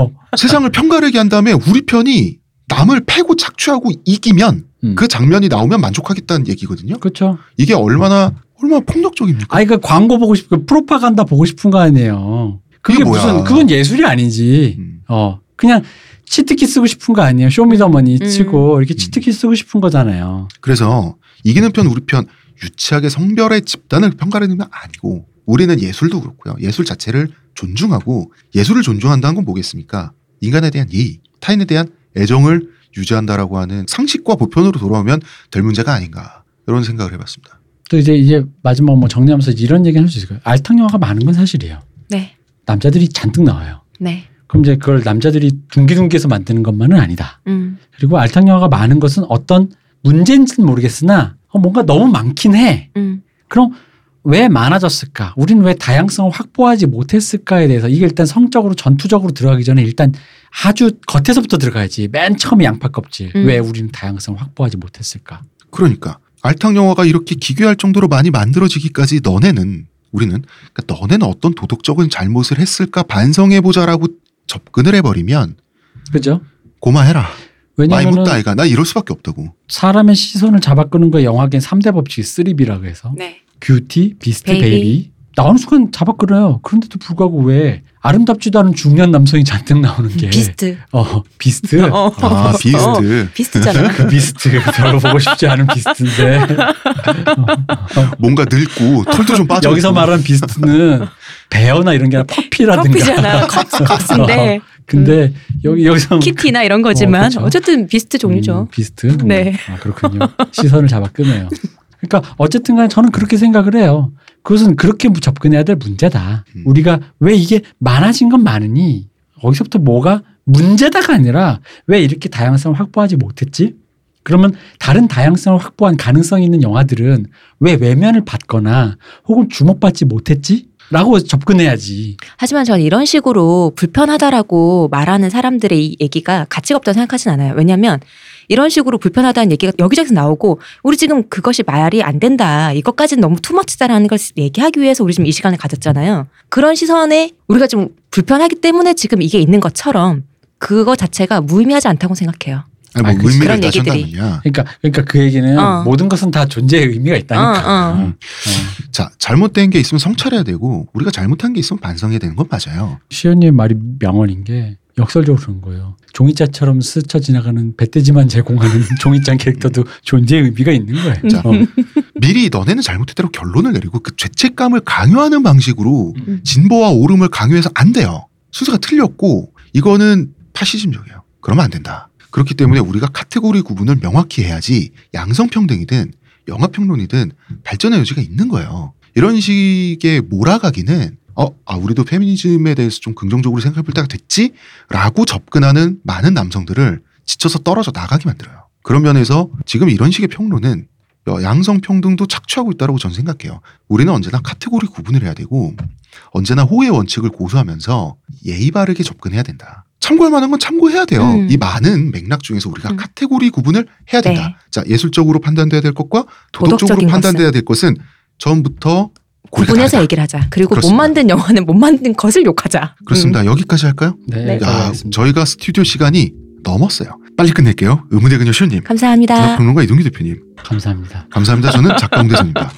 어, 세상을 편가르게 한 다음에 우리 편이 남을 패고 착취하고 이기면 음. 그 장면이 나오면 만족하겠다는 얘기거든요. 그렇죠. 이게 얼마나 얼마나 폭력적입니까? 아니 그 광고 보고 싶고 프로파간다 보고 싶은 거 아니에요. 그게 그게? 무슨 그건 예술이 아니지. 음. 어 그냥 치트키 쓰고 싶은 거 아니에요. 쇼미더머니 음. 치고 이렇게 치트키 쓰고 싶은 거잖아요. 그래서 이기는 편 우리 편 유치하게 성별의 집단을 평가하는 건 아니고 우리는 예술도 그렇고요. 예술 자체를 존중하고 예술을 존중한다는 건 뭐겠습니까? 인간에 대한 예의, 타인에 대한 애정을 유지한다라고 하는 상식과 보편으로 돌아오면 될 문제가 아닌가 이런 생각을 해봤습니다. 또 이제 이제 마지막 뭐 정리하면서 이런 얘기는 할수 있을 거예요. 알탕 영화가 많은 건 사실이에요. 네. 남자들이 잔뜩 나와요. 네. 그럼 이제 그걸 남자들이 둥기둥기해서 만드는 것만은 아니다. 음. 그리고 알탕 영화가 많은 것은 어떤 문제인지는 모르겠으나 어, 뭔가 너무 많긴 해. 음. 그럼 왜 많아졌을까? 우리는 왜 다양성을 확보하지 못했을까에 대해서 이게 일단 성적으로 전투적으로 들어가기 전에 일단 아주 겉에서부터 들어가야지. 맨 처음에 양파 껍질. 음. 왜 우리는 다양성을 확보하지 못했을까? 그러니까 알탕 영화가 이렇게 기괴할 정도로 많이 만들어지기까지 너네는 우리는 그러니까 너네는 어떤 도덕적인 잘못을 했을까 반성해 보자라고 접근을 해버리면 그죠? 고마해라. 많이 왜냐하면 묵다 아이가 나 이럴 수밖에 없다고. 사람의 시선을 잡아끄는 거 영화계엔 3대 법칙이 3B라고 해서 네. beauty, beast, baby. Baby. 나오는 순간 잡아끌어요. 그런데도 불구하고 왜 아름답지도 않은 중년 남성이 잔뜩 나오는 게 beast. 어 beast 어. 아 어. Beast beast잖아. 그 beast 별로 보고 싶지 않은 beast인데 어, 뭔가 늙고 털도 좀 빠져. 여기서. 말하는 beast는 베어나 이런 게 아니라 퍼피라든가 커피잖아. 컵, 컵스인데 근데 여기 여기서 키티나 이런 거지만 어. 어, 쨌든 비스트 종류죠. 음, 비스트 음, 네. 아 그렇군요 시선을 잡아 끄네요 그러니까 어쨌든 간에 저는 그렇게 생각을 해요 그것은 그렇게 접근해야 될 문제다 음. 우리가 왜 이게 많아진 건 많으니 어디서부터 뭐가 문제다가 아니라 왜 이렇게 다양성을 확보하지 못했지 그러면 다른 다양성을 확보한 가능성이 있는 영화들은 왜 외면을 받거나 혹은 주목받지 못했지? 라고 접근해야지. 하지만 저는 이런 식으로 불편하다라고 말하는 사람들의 이 얘기가 가치가 없다고 생각하진 않아요. 왜냐하면 이런 식으로 불편하다는 얘기가 여기저기서 나오고 우리 지금 그것이 말이 안 된다. 이것까지는 너무 투머치다라는 걸 얘기하기 위해서 우리 지금 이 시간을 가졌잖아요. 그런 시선에 우리가 좀 불편하기 때문에 지금 이게 있는 것처럼 그거 자체가 무의미하지 않다고 생각해요. 아니, 뭐 아니, 그- 의미를. 따진다느냐. 그러니까 그러니까 그 얘기는 어. 모든 것은 다 존재의 의미가 있다니까. 어, 어. 어. 자 잘못된 게 있으면 성찰해야 되고 우리가 잘못한 게 있으면 반성해야 되는 건 맞아요. 시연님 말이 명언인 게 역설적으로 그런 거예요. 종이자처럼 스쳐 지나가는 배때지만 제공하는 종이장 캐릭터도 존재의 의미가 있는 거예요. 자, 어. 미리 너네는 잘못했다고 결론을 내리고 그 죄책감을 강요하는 방식으로 음. 진보와 옳음을 강요해서 안 돼요. 순서가 틀렸고 이거는 파시즘적이에요. 그러면 안 된다. 그렇기 때문에 우리가 카테고리 구분을 명확히 해야지 양성평등이든 영화평론이든 발전의 여지가 있는 거예요. 이런 식의 몰아가기는 어, 아, 우리도 페미니즘에 대해서 좀 긍정적으로 생각해 볼 때가 됐지? 라고 접근하는 많은 남성들을 지쳐서 떨어져 나가게 만들어요. 그런 면에서 지금 이런 식의 평론은 양성평등도 착취하고 있다고 저는 생각해요. 우리는 언제나 카테고리 구분을 해야 되고 언제나 호의 원칙을 고수하면서 예의 바르게 접근해야 된다. 참고할 만한 건 참고해야 돼요. 음. 이 많은 맥락 중에서 우리가 음. 카테고리 구분을 해야 된다. 네. 자, 예술적으로 판단돼야 될 것과 도덕적으로 판단돼야 될 것은 처음부터 구분해서 다르다. 얘기를 하자. 그리고 그렇습니다. 못 만든 영화는 못 만든 것을 욕하자. 그렇습니다. 여기까지 할까요? 네, 네. 야. 저희가 스튜디오 시간이 넘었어요. 빨리 끝낼게요. 의문의 그녀 음. 감사합니다. 문화평론가 이동규 대표님, 감사합니다. 감사합니다. 저는 작가 홍대선입니다.